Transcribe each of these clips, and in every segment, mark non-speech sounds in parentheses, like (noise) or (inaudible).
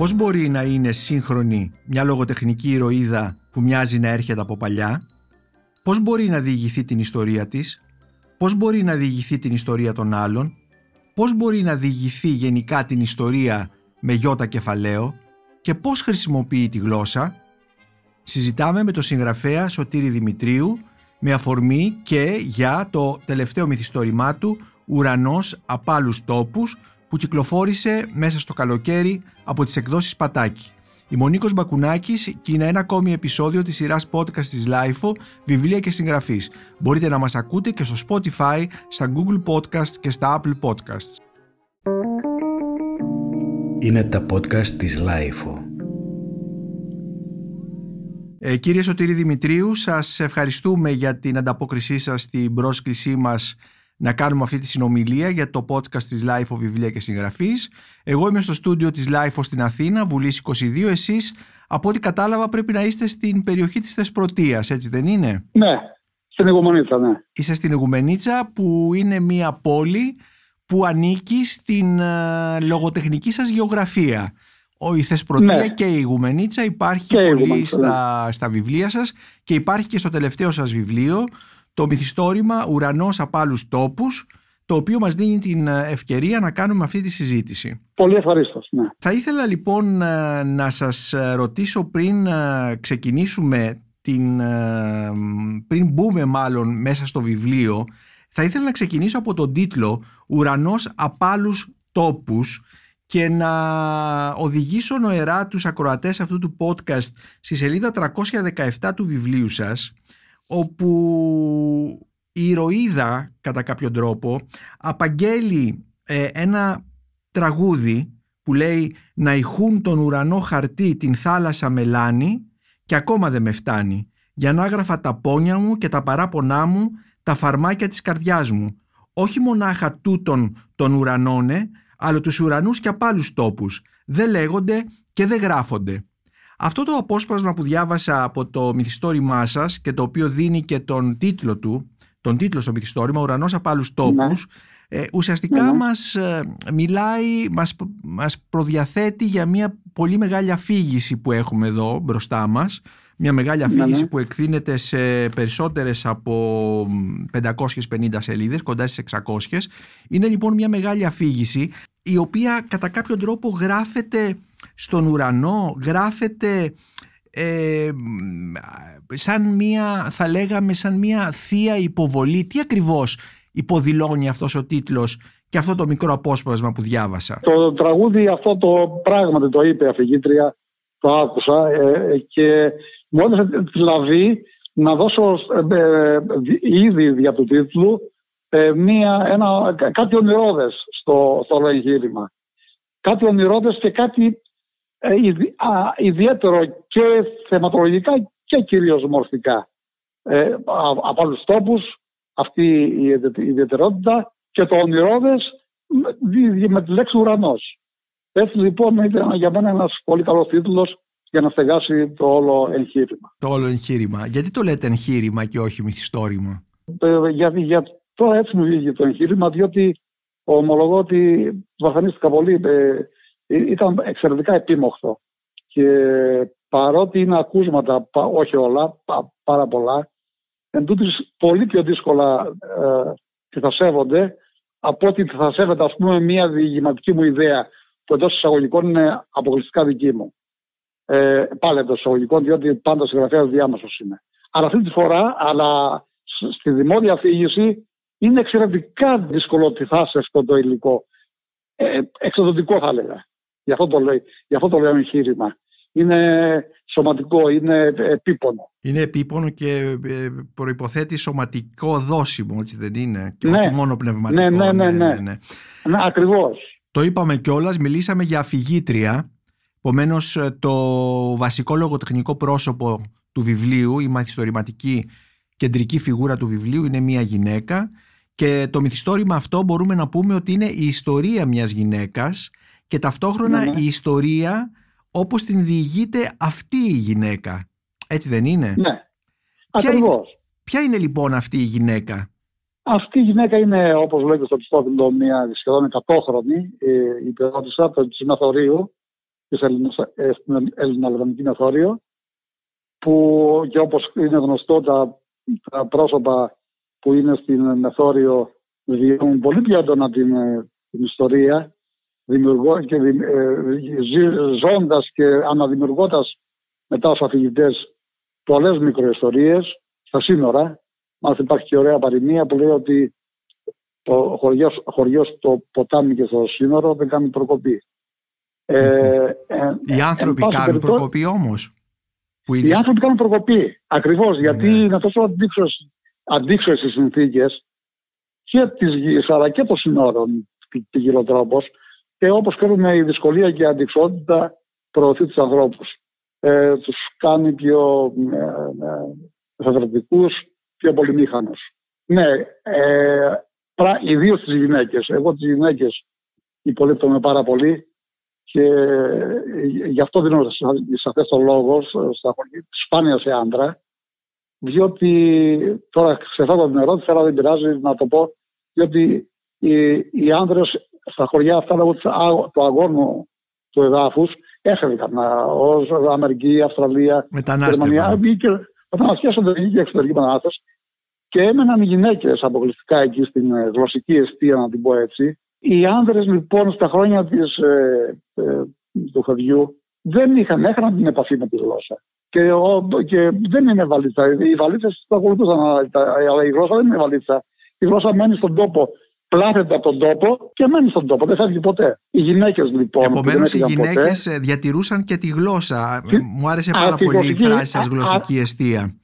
Πώς μπορεί να είναι σύγχρονη μια λογοτεχνική ηρωίδα που μοιάζει να έρχεται από παλιά, πώς μπορεί να διηγηθεί την ιστορία της, πώς μπορεί να διηγηθεί την ιστορία των άλλων, πώς μπορεί να διηγηθεί γενικά την ιστορία με γιώτα κεφαλαίο; Και πώς χρησιμοποιεί τη γλώσσα; Συζητάμε με το συγγραφέα Σωτήρη Δημητρίου με αφορμή και για το τελευταίο μυθιστόρημά του «Ουρανός από άλλους τόπους» που κυκλοφόρησε μέσα στο καλοκαίρι από τις εκδόσεις Πατάκη. Είμαι ο Νίκος Μπακουνάκης και είναι ένα ακόμη επεισόδιο της σειράς podcast της Lifeo, βιβλία και συγγραφής. Μπορείτε να μας ακούτε και στο Spotify, στα Google Podcasts και στα Apple Podcasts. Είναι τα podcast της Lifeo. Ε, κύριε Σωτήρη Δημητρίου, σας ευχαριστούμε για την ανταπόκρισή σας στην πρόσκλησή μας να κάνουμε αυτή τη συνομιλία για το podcast της Life of Βιβλία και Συγγραφής. Εγώ είμαι στο στούντιο της Life of στην Αθήνα, Βουλής 22. Εσείς, από ό,τι κατάλαβα, πρέπει να είστε στην περιοχή της Θεσπρωτείας, έτσι δεν είναι; Ναι, στην Ιγουμενίτσα, ναι. Είστε στην Ιγουμενίτσα που είναι μια πόλη που ανήκει στην uh, λογοτεχνική σας γεωγραφία. Ο, η Θεσπρωτεία ναι. και η Ιγουμενίτσα υπάρχει και πολύ στα, ναι. στα βιβλία σας και υπάρχει και στο τελευταίο σας βιβλίο το μυθιστόρημα «Ουρανός από άλλους τόπους» το οποίο μας δίνει την ε, ευκαιρία να κάνουμε αυτή τη συζήτηση. Πολύ ευχαρίστως. Ναι. Θα ήθελα λοιπόν ε, να σας ε, ρωτήσω πριν ξεκινήσουμε την, πριν μπούμε μάλλον μέσα στο βιβλίο θα ήθελα να ξεκινήσω από τον τίτλο «Ουρανός από άλλους τόπους» και να οδηγήσω νοερά τους ακροατές αυτού του podcast στη σελίδα 317 του βιβλίου σας όπου η ηρωίδα κατά κάποιο τρόπο απαγγέλει ε, ένα τραγούδι που λέει «Να ηχούν τον ουρανό χαρτί την θάλασσα μελάνη και ακόμα δεν με φτάνει. Για να έγραφα τα πόνια μου και τα παράπονά μου τα φαρμάκια της καρδιάς μου. Όχι μονάχα τούτων των ουρανώνε αλλά τους ουρανούς και από άλλους τόπους. Δεν λέγονται και δεν γράφονται αυτό το απόσπασμα που διάβασα από το μυθιστόρημά σας και το οποίο δίνει και τον τίτλο του, τον τίτλο στο μυθιστόρημα «Ουρανός από άλλους τόπους», ναι. ε, ουσιαστικά ναι. μας ε, μιλάει, μας, μας προδιαθέτει για μια πολύ μεγάλη αφήγηση που έχουμε εδώ μπροστά μας μια μεγάλη ναι, αφήγηση που εκδίνεται σε περισσότερες από 550 σελίδες, κοντά στις 600. Είναι λοιπόν μια μεγάλη αφήγηση η οποία κατά κάποιο τρόπο γράφεται στον ουρανό, γράφεται ε, σαν μια, θα λέγαμε, σαν μια θεία υποβολή. Τι ακριβώς υποδηλώνει αυτός ο τίτλος και αυτό το μικρό απόσπασμα που διάβασα; Το τραγούδι αυτό το πράγματι το είπε η αφηγήτρια, το άκουσα ε, και μου έδωσε δηλαδή να δώσω ε, ήδη δια του τίτλου μια, ένα, κάτι ονειρόδες στο, στο εγχείρημα. Κάτι ονειρόδες και κάτι ε, ιδιαίτερο και θεματολογικά και κυρίως μορφικά. Ε, από άλλους τόπους αυτή η ιδιαιτερότητα και το ονειρόδες με τη λέξη ουρανός. Έτσι λοιπόν ήταν για μένα ένας πολύ καλός τίτλος για να στεγάσει το όλο εγχείρημα. Το όλο εγχείρημα. Γιατί το λέτε εγχείρημα και όχι μυθιστόρημα; Ε, γιατί για το έτσι μου βγήκε το εγχείρημα, διότι ομολογώ ότι βασανίστηκα πολύ ε, ήταν εξαιρετικά επίμοχο. Και παρότι είναι ακούσματα, όχι όλα, πάρα πολλά, εν τούτης πολύ πιο δύσκολα ε, και θα σέβονται από ότι θα σέβεται ας πούμε μια διηγηματική μου ιδέα που εντός εισαγωγικών είναι αποκλειστικά δική μου. Ε, πάλι εντός εισαγωγικών, διότι πάντα συγγραφέα διάμεσος είναι. Αλλά αυτή τη φορά, αλλά στη δημόσια αφήγηση, είναι εξαιρετικά δύσκολο ότι θα αυτό το υλικό. Ε, εξοδοτικό θα έλεγα. Γι' αυτό το, λέει, γι αυτό το λέω εγχείρημα. Είναι σωματικό, είναι επίπονο. Είναι επίπονο και ε, προϋποθέτει σωματικό δόσιμο, έτσι δεν είναι; Και ναι. όχι μόνο πνευματικό. Ναι, ναι, ναι. ναι, ναι. ναι. ναι ακριβώς. Το είπαμε κιόλας, μιλήσαμε για αφηγήτρια. Επομένως, ε, το βασικό λογοτεχνικό πρόσωπο του βιβλίου, η μαθηστορηματική κεντρική φιγούρα του βιβλίου είναι μια γυναίκα και το μυθιστόρημα αυτό μπορούμε να πούμε ότι είναι η ιστορία μιας γυναίκας και ταυτόχρονα ναι, ναι. η ιστορία όπως την διηγείται αυτή η γυναίκα. Έτσι δεν είναι; Ναι, ποια ακριβώς. Είναι, ποια είναι λοιπόν αυτή η γυναίκα; Αυτή η γυναίκα είναι όπως λέγεται στο Αριστότελο μια σχεδόν 100χρονη ε, η ποιότητα του Συναθορίου στην Ελληνική Μεθόριο που και όπως είναι γνωστό τα, τα πρόσωπα που είναι στην Μεθόριο βιώνουν πολύ πιο έντονα την, την ιστορία δημιουργώ και, ε, ζώντας και αναδημιουργώντας μετά ως αφηγητές πολλές μικροϊστορίες στα σύνορα. Μάλιστα υπάρχει και ωραία παροιμία που λέει ότι το χωριός, χωριός στο ποτάμι και στο σύνορο δεν κάνει προκοπή. Ε, ε, Οι άνθρωποι κάνουν προκοπή όμως. Που είναι... Οι άνθρωποι κάνουν προκοπή. Ακριβώς γιατί ναι. είναι τόσο αντίξωες οι συνθήκες και της γης αλλά και των συνόρων τρόπος και όπως ξέρουμε η δυσκολία και η αντικσότητα προωθεί τους ανθρώπους. Ε, τους κάνει πιο ε, ε πιο πολυμήχανους. Ναι, ε, ιδίως τις γυναίκες. Εγώ τις γυναίκες υπολείπτομαι πάρα πολύ και ε, γι' αυτό δίνω σε αυτές το λόγο, στα σπάνια σε άντρα, διότι τώρα ξεφεύγω την ερώτηση, αλλά δεν πειράζει να το πω, διότι οι, οι άνδρες στα χωριά αυτά λόγω του αγώνου του εδάφους έφευγαν ως Αμερική, Αυστραλία, Γερμανία. Μεταναστεύσαν την και εξωτερική μετανάστευση και έμεναν οι γυναίκες αποκλειστικά εκεί στην ε, γλωσσική αιστεία, να την πω έτσι. Οι άνδρες λοιπόν στα χρόνια της, ε, ε, του χωριού δεν είχαν, έχαναν την επαφή με τη γλώσσα. Και, ο, και δεν είναι βαλίτσα. Οι βαλίτσες το ακολουθούσαν, αλλά η γλώσσα δεν είναι βαλίτσα. Η γλώσσα μένει στον τόπο πλάθεται από τον τόπο και μένει στον τόπο. Δεν φεύγει ποτέ. Οι γυναίκες λοιπόν. Επομένως, οι γυναίκες διατηρούσαν και τη γλώσσα. Μου άρεσε πάρα πολύ η φράση σας γλωσσική αιστεία.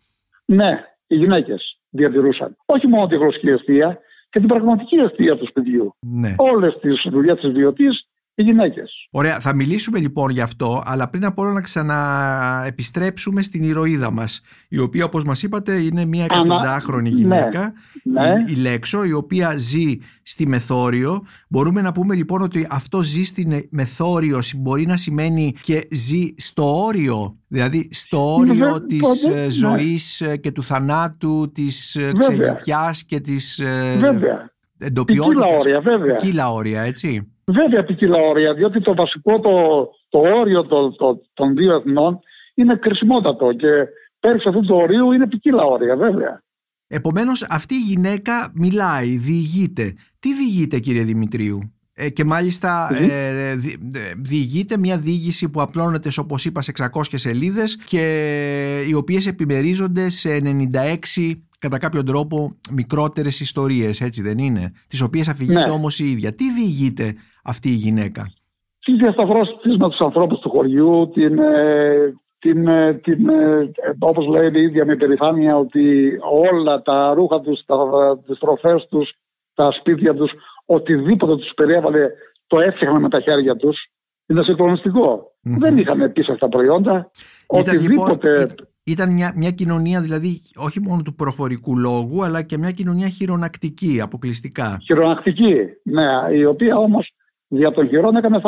Ναι, οι γυναίκες διατηρούσαν. Όχι μόνο τη γλωσσική αιστεία και την πραγματική αιστεία του σπιτιού. Ναι. Όλες τις δουλειές της βιωτή οι γυναίκες. Ωραία, θα μιλήσουμε λοιπόν γι' αυτό, αλλά πριν από όλα να ξαναεπιστρέψουμε στην ηρωίδα μας, η οποία όπως μας είπατε είναι μια εκατοντάχρονη ναι, γυναίκα, ναι. Η, η Λέξο, η οποία ζει στη Μεθόριο. Μπορούμε να πούμε λοιπόν ότι αυτό ζει στη Μεθόριο μπορεί να σημαίνει και ζει στο όριο, δηλαδή στο όριο ναι, της ναι. ζωής και του θανάτου, της ξενιτιάς και της Βέβαια. Εντοπιότητας. όρια, βέβαια. Ποικίλα όρια, έτσι. Βέβαια ποικίλα όρια, διότι το βασικό το, το όριο το, το, των δύο εθνών είναι κρισιμότατο και πέρυσι αυτού του ορίου είναι ποικίλα όρια, βέβαια. Επομένως, αυτή η γυναίκα μιλάει, διηγείται. Τι διηγείται, κύριε Δημητρίου, ε, και μάλιστα ε, διηγείται μια διήγηση που απλώνεται, όπως είπα, σε 600 σελίδες και οι οποίες επιμερίζονται σε 96 κατά κάποιο τρόπο μικρότερες ιστορίες, έτσι δεν είναι, τις οποίες αφηγείται ναι. όμως η ίδια. Τι διηγείται αυτή η γυναίκα; Τις διασταυρώσεις με τους ανθρώπους του χωριού, την, ε, την, ε, την, ε, όπως λέει η ίδια με περηφάνεια ότι όλα τα ρούχα τους, τα, τις τροφές τους, τα σπίτια τους, οτιδήποτε τους περιέβαλε το έφτιαχναν με τα χέρια τους. Είναι Δεν είχαν πίσω αυτά τα προϊόντα. Ήταν, λοιπόν, οτιδήποτε... ήταν μια, μια κοινωνία δηλαδή όχι μόνο του προφορικού λόγου αλλά και μια κοινωνία χειρονακτική αποκλειστικά. Χειρονακτική, ναι, η οποία όμως δια των χειρών έκανε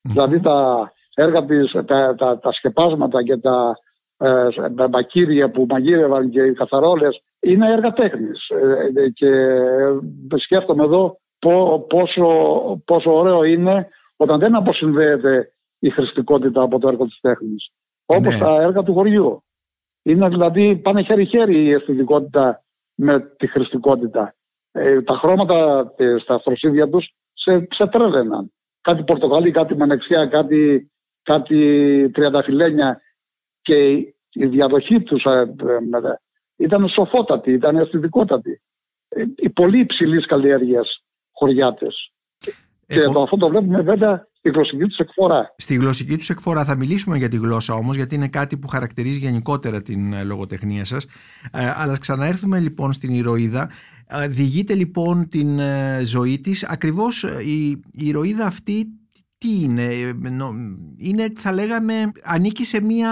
Δηλαδή τα έργα της, τα, τα, τα σκεπάσματα και τα, ε, τα μπακύρια που μαγείρευαν και οι καθαρόλες είναι έργα τέχνης. Ε, ε, και σκέφτομαι εδώ πόσο, πόσο ωραίο είναι όταν δεν αποσυνδέεται η χρηστικότητα από το έργο της τέχνης. Όπως ναι. τα έργα του χωριού. Είναι δηλαδή πάνε χέρι-χέρι η αισθητικότητα με τη χρηστικότητα. Ε, τα χρώματα στα αυτοσύνδια τους σε, σε τρέλαιναν. Κάτι πορτοκαλί, κάτι μανεξιά, κάτι, κάτι τριανταφυλένια και η διαδοχή τους ε, ε, ήταν σοφότατη, ήταν αισθητικότατη. Ε, οι πολύ υψηλής καλλιέργειας χωριάτες. Και το, αυτό το βλέπουμε βέβαια στη γλωσσική τους εκφορά. Στη γλωσσική τους εκφορά θα μιλήσουμε για τη γλώσσα όμως, γιατί είναι κάτι που χαρακτηρίζει γενικότερα την λογοτεχνία σας. Ε, αλλά ξαναέρθουμε λοιπόν στην ηρωίδα. Διηγείται λοιπόν την ε, ζωή της ακριβώς ε, η, η ηρωίδα αυτή τι είναι, ε, είναι θα λέγαμε ανήκει σε μια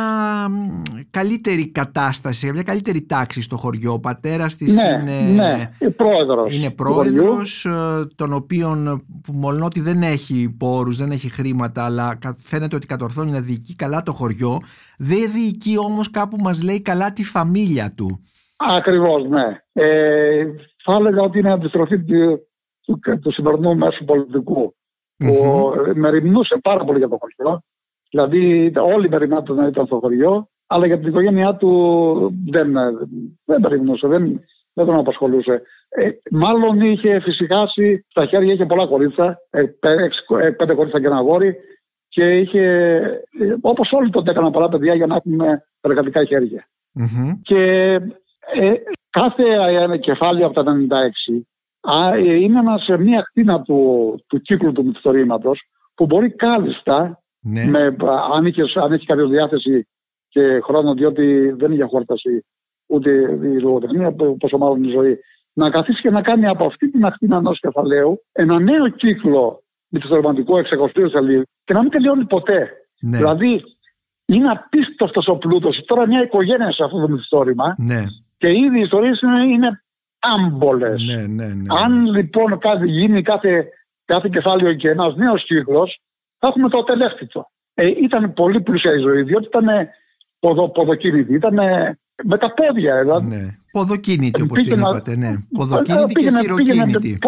καλύτερη κατάσταση, σε μια καλύτερη τάξη στο χωριό. Ο πατέρας της ναι, είναι, ναι, πρόεδρος, είναι πρόεδρος τον οποίον που μόλον ότι δεν έχει πόρους, δεν έχει χρήματα αλλά φαίνεται ότι κατορθώνει να διοικεί καλά το χωριό δεν διοικεί όμως κάπου μας λέει καλά τη φαμίλια του. Ακριβώς, ναι. Ε, θα έλεγα ότι είναι αντιστροφή του, του, του σημερινού μέσου πολιτικού, που με ρημνούσε πάρα πολύ για το χωριό. Δηλαδή όλοι περιμένουν να ήταν στο χωριό, αλλά για την οικογένειά του δεν, δεν περίμενωσε, δεν, δεν τον απασχολούσε. Ε, μάλλον είχε φυσικάσει στα χέρια, είχε πολλά κορίτσα, ε, ε, πέντε κορίτσα και ένα γόρι και είχε, ε, όπως όλοι τότε έκαναν πολλά παιδιά για να έχουν εργατικά Και ε, κάθε κεφάλαιο από τα 96 είναι ένας, μια κτίνα του, του κύκλου του μυθιστορήματος που μπορεί κάλλιστα, ναι. με, αν, είχε, αν έχει κάποιο διάθεση και χρόνο, διότι δεν είχε χόρταση ούτε η λογοτεχνία, πόσο μάλλον η ζωή, να καθίσει και να κάνει από αυτή την ακτίνα ενός κεφαλαίου ένα νέο κύκλο μυθιστορηματικό εξεκοστήριο σελίδι και να μην τελειώνει ποτέ. Ναι. Δηλαδή, είναι απίστευτος ο πλούτος. Τώρα μια οικογένεια σε αυτό το μυθιστόρημα. Ναι. Και ήδη οι ιστορίες είναι, είναι άμπολες. Ναι, ναι, ναι, Αν λοιπόν κάτι γίνει κάθε, κάθε κεφάλαιο και ένας νέος κύκλος, θα έχουμε το ατελεύτητο. Ε, ήταν πολύ πλούσια η ζωή, διότι ήταν ποδο, ποδοκίνητη. Ήταν με τα πόδια. Δηλαδή. Ναι. Ποδοκίνητη, όπως την είπατε. Ναι. Ποδοκίνητη και χειροκίνητη.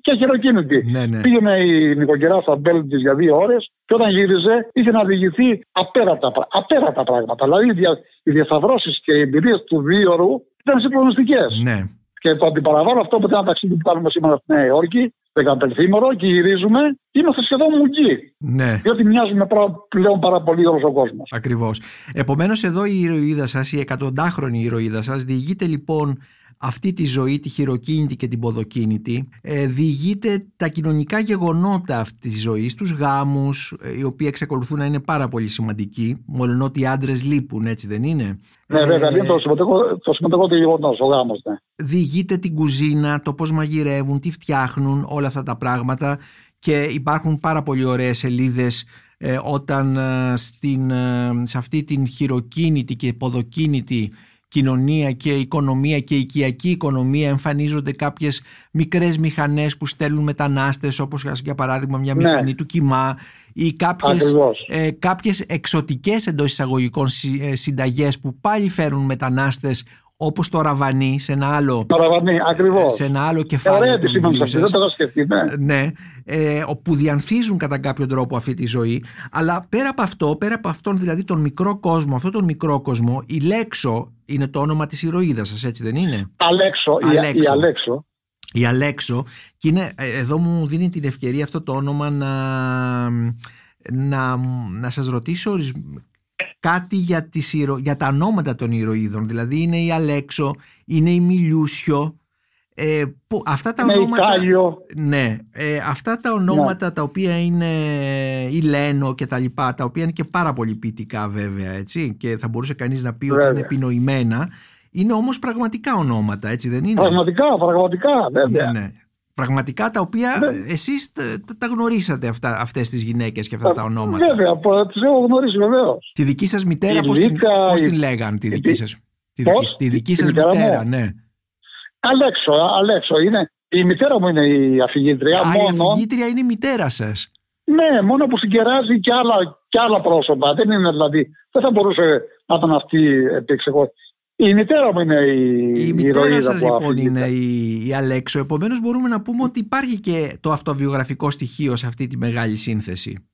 Και χειροκίνητη. Ναι, ναι. Πήγαινε η νοικοκυρά στα μπέλη της για δύο ώρες και όταν γύριζε είχε να διηγηθεί απέρατα, απέρατα πράγματα. Δηλαδή οι διασταυρώσεις και οι εμπειρίες του δύο ώρου ήταν συγκλονιστικές. Ναι. Και το αντιπαραβάλλω αυτό με ένα ταξίδι που κάνουμε σήμερα στη Νέα Υόρκη, δεκαπενθήμερο και γυρίζουμε, είμαστε σχεδόν μουγγί. Ναι. Διότι μοιάζουμε πλέον πάρα πολύ όλος ο κόσμος. Ακριβώς. Επομένως, εδώ η ηρωίδα σας, η εκατοντάχρονη ηρωίδα σας, διηγείται λοιπόν αυτή τη ζωή, τη χειροκίνητη και την ποδοκίνητη, ε, διηγείται τα κοινωνικά γεγονότα αυτής της ζωής, τους γάμους, ε, οι οποίοι εξακολουθούν να είναι πάρα πολύ σημαντικοί, μόνο ότι οι άντρες λείπουν, έτσι δεν είναι; Ναι, βέβαια, είναι το σημαντικό, το σημαντικό το γεγονός, ο γάμος. Ναι. Διηγείται την κουζίνα, το πώς μαγειρεύουν, τι φτιάχνουν, όλα αυτά τα πράγματα και υπάρχουν πάρα πολύ ωραίες σελίδες ε, όταν ε, στην, ε, σε αυτή την χειροκίνητη και ποδοκίνητη κοινωνία και οικονομία και οικιακή οικονομία εμφανίζονται κάποιες μικρές μηχανές που στέλνουν μετανάστες όπως για παράδειγμα μια ναι. μηχανή του κοιμά ή κάποιες, ε, κάποιες εξωτικές εντός εισαγωγικών συνταγές που πάλι φέρουν μετανάστες όπως το ραβανί σε ένα άλλο, το ραβανί, ακριβώς. Σε ένα άλλο κεφάλαιο. Ωραία επισήμανση δεν το έχω σκεφτεί. Ναι, ναι ε, όπου διανθίζουν κατά κάποιο τρόπο αυτή τη ζωή. Αλλά πέρα από αυτό, πέρα από αυτόν δηλαδή τον μικρό κόσμο, αυτόν τον μικρό κόσμο, η Λέξο είναι το όνομα της ηρωίδας σας, έτσι δεν είναι; Αλέξο, Αλέξο. Η, η Αλέξο. Η Αλέξο. Και είναι, ε, εδώ μου δίνει την ευκαιρία αυτό το όνομα να, να, να σας ρωτήσω κάτι για, τις, για τα ονόματα των ηρωίδων. Δηλαδή είναι η Αλέξο, είναι η Μιλιούσιο. Ε, που, αυτά τα ονόματα, ναι, ε, αυτά τα ονόματα ναι. τα οποία είναι η Λένο και τα λοιπά, τα οποία είναι και πάρα πολύ ποιητικά βέβαια, έτσι, και θα μπορούσε κανείς να πει ότι είναι επινοημένα, είναι όμως πραγματικά ονόματα, έτσι δεν είναι; Πραγματικά, πραγματικά, βέβαια. Ναι, ναι. Πραγματικά τα οποία ναι. εσείς τα γνωρίσατε αυτά, αυτές τις γυναίκες και αυτά τα ονόματα. Βέβαια, τις έχω γνωρίσει βεβαίως. Τη δική σας μητέρα πώς, την, πώς την λέγαν, τη δική σας, τη δική, τη δική σας μητέρα, ναι. Αλέξο, Αλέξο είναι. Η μητέρα μου είναι η αφηγήτρια. Α, μόνο... η αφηγήτρια είναι η μητέρα σας. Ναι, μόνο που συγκεράζει και άλλα, και άλλα πρόσωπα. Δεν είναι δηλαδή. Δεν θα μπορούσε να ήταν αυτή επεξεγώ. Η μητέρα μου είναι η Η μητέρα σας λοιπόν είναι η, η Αλέξο. Επομένως, μπορούμε να πούμε ότι υπάρχει και το αυτοβιογραφικό στοιχείο σε αυτή τη μεγάλη σύνθεση.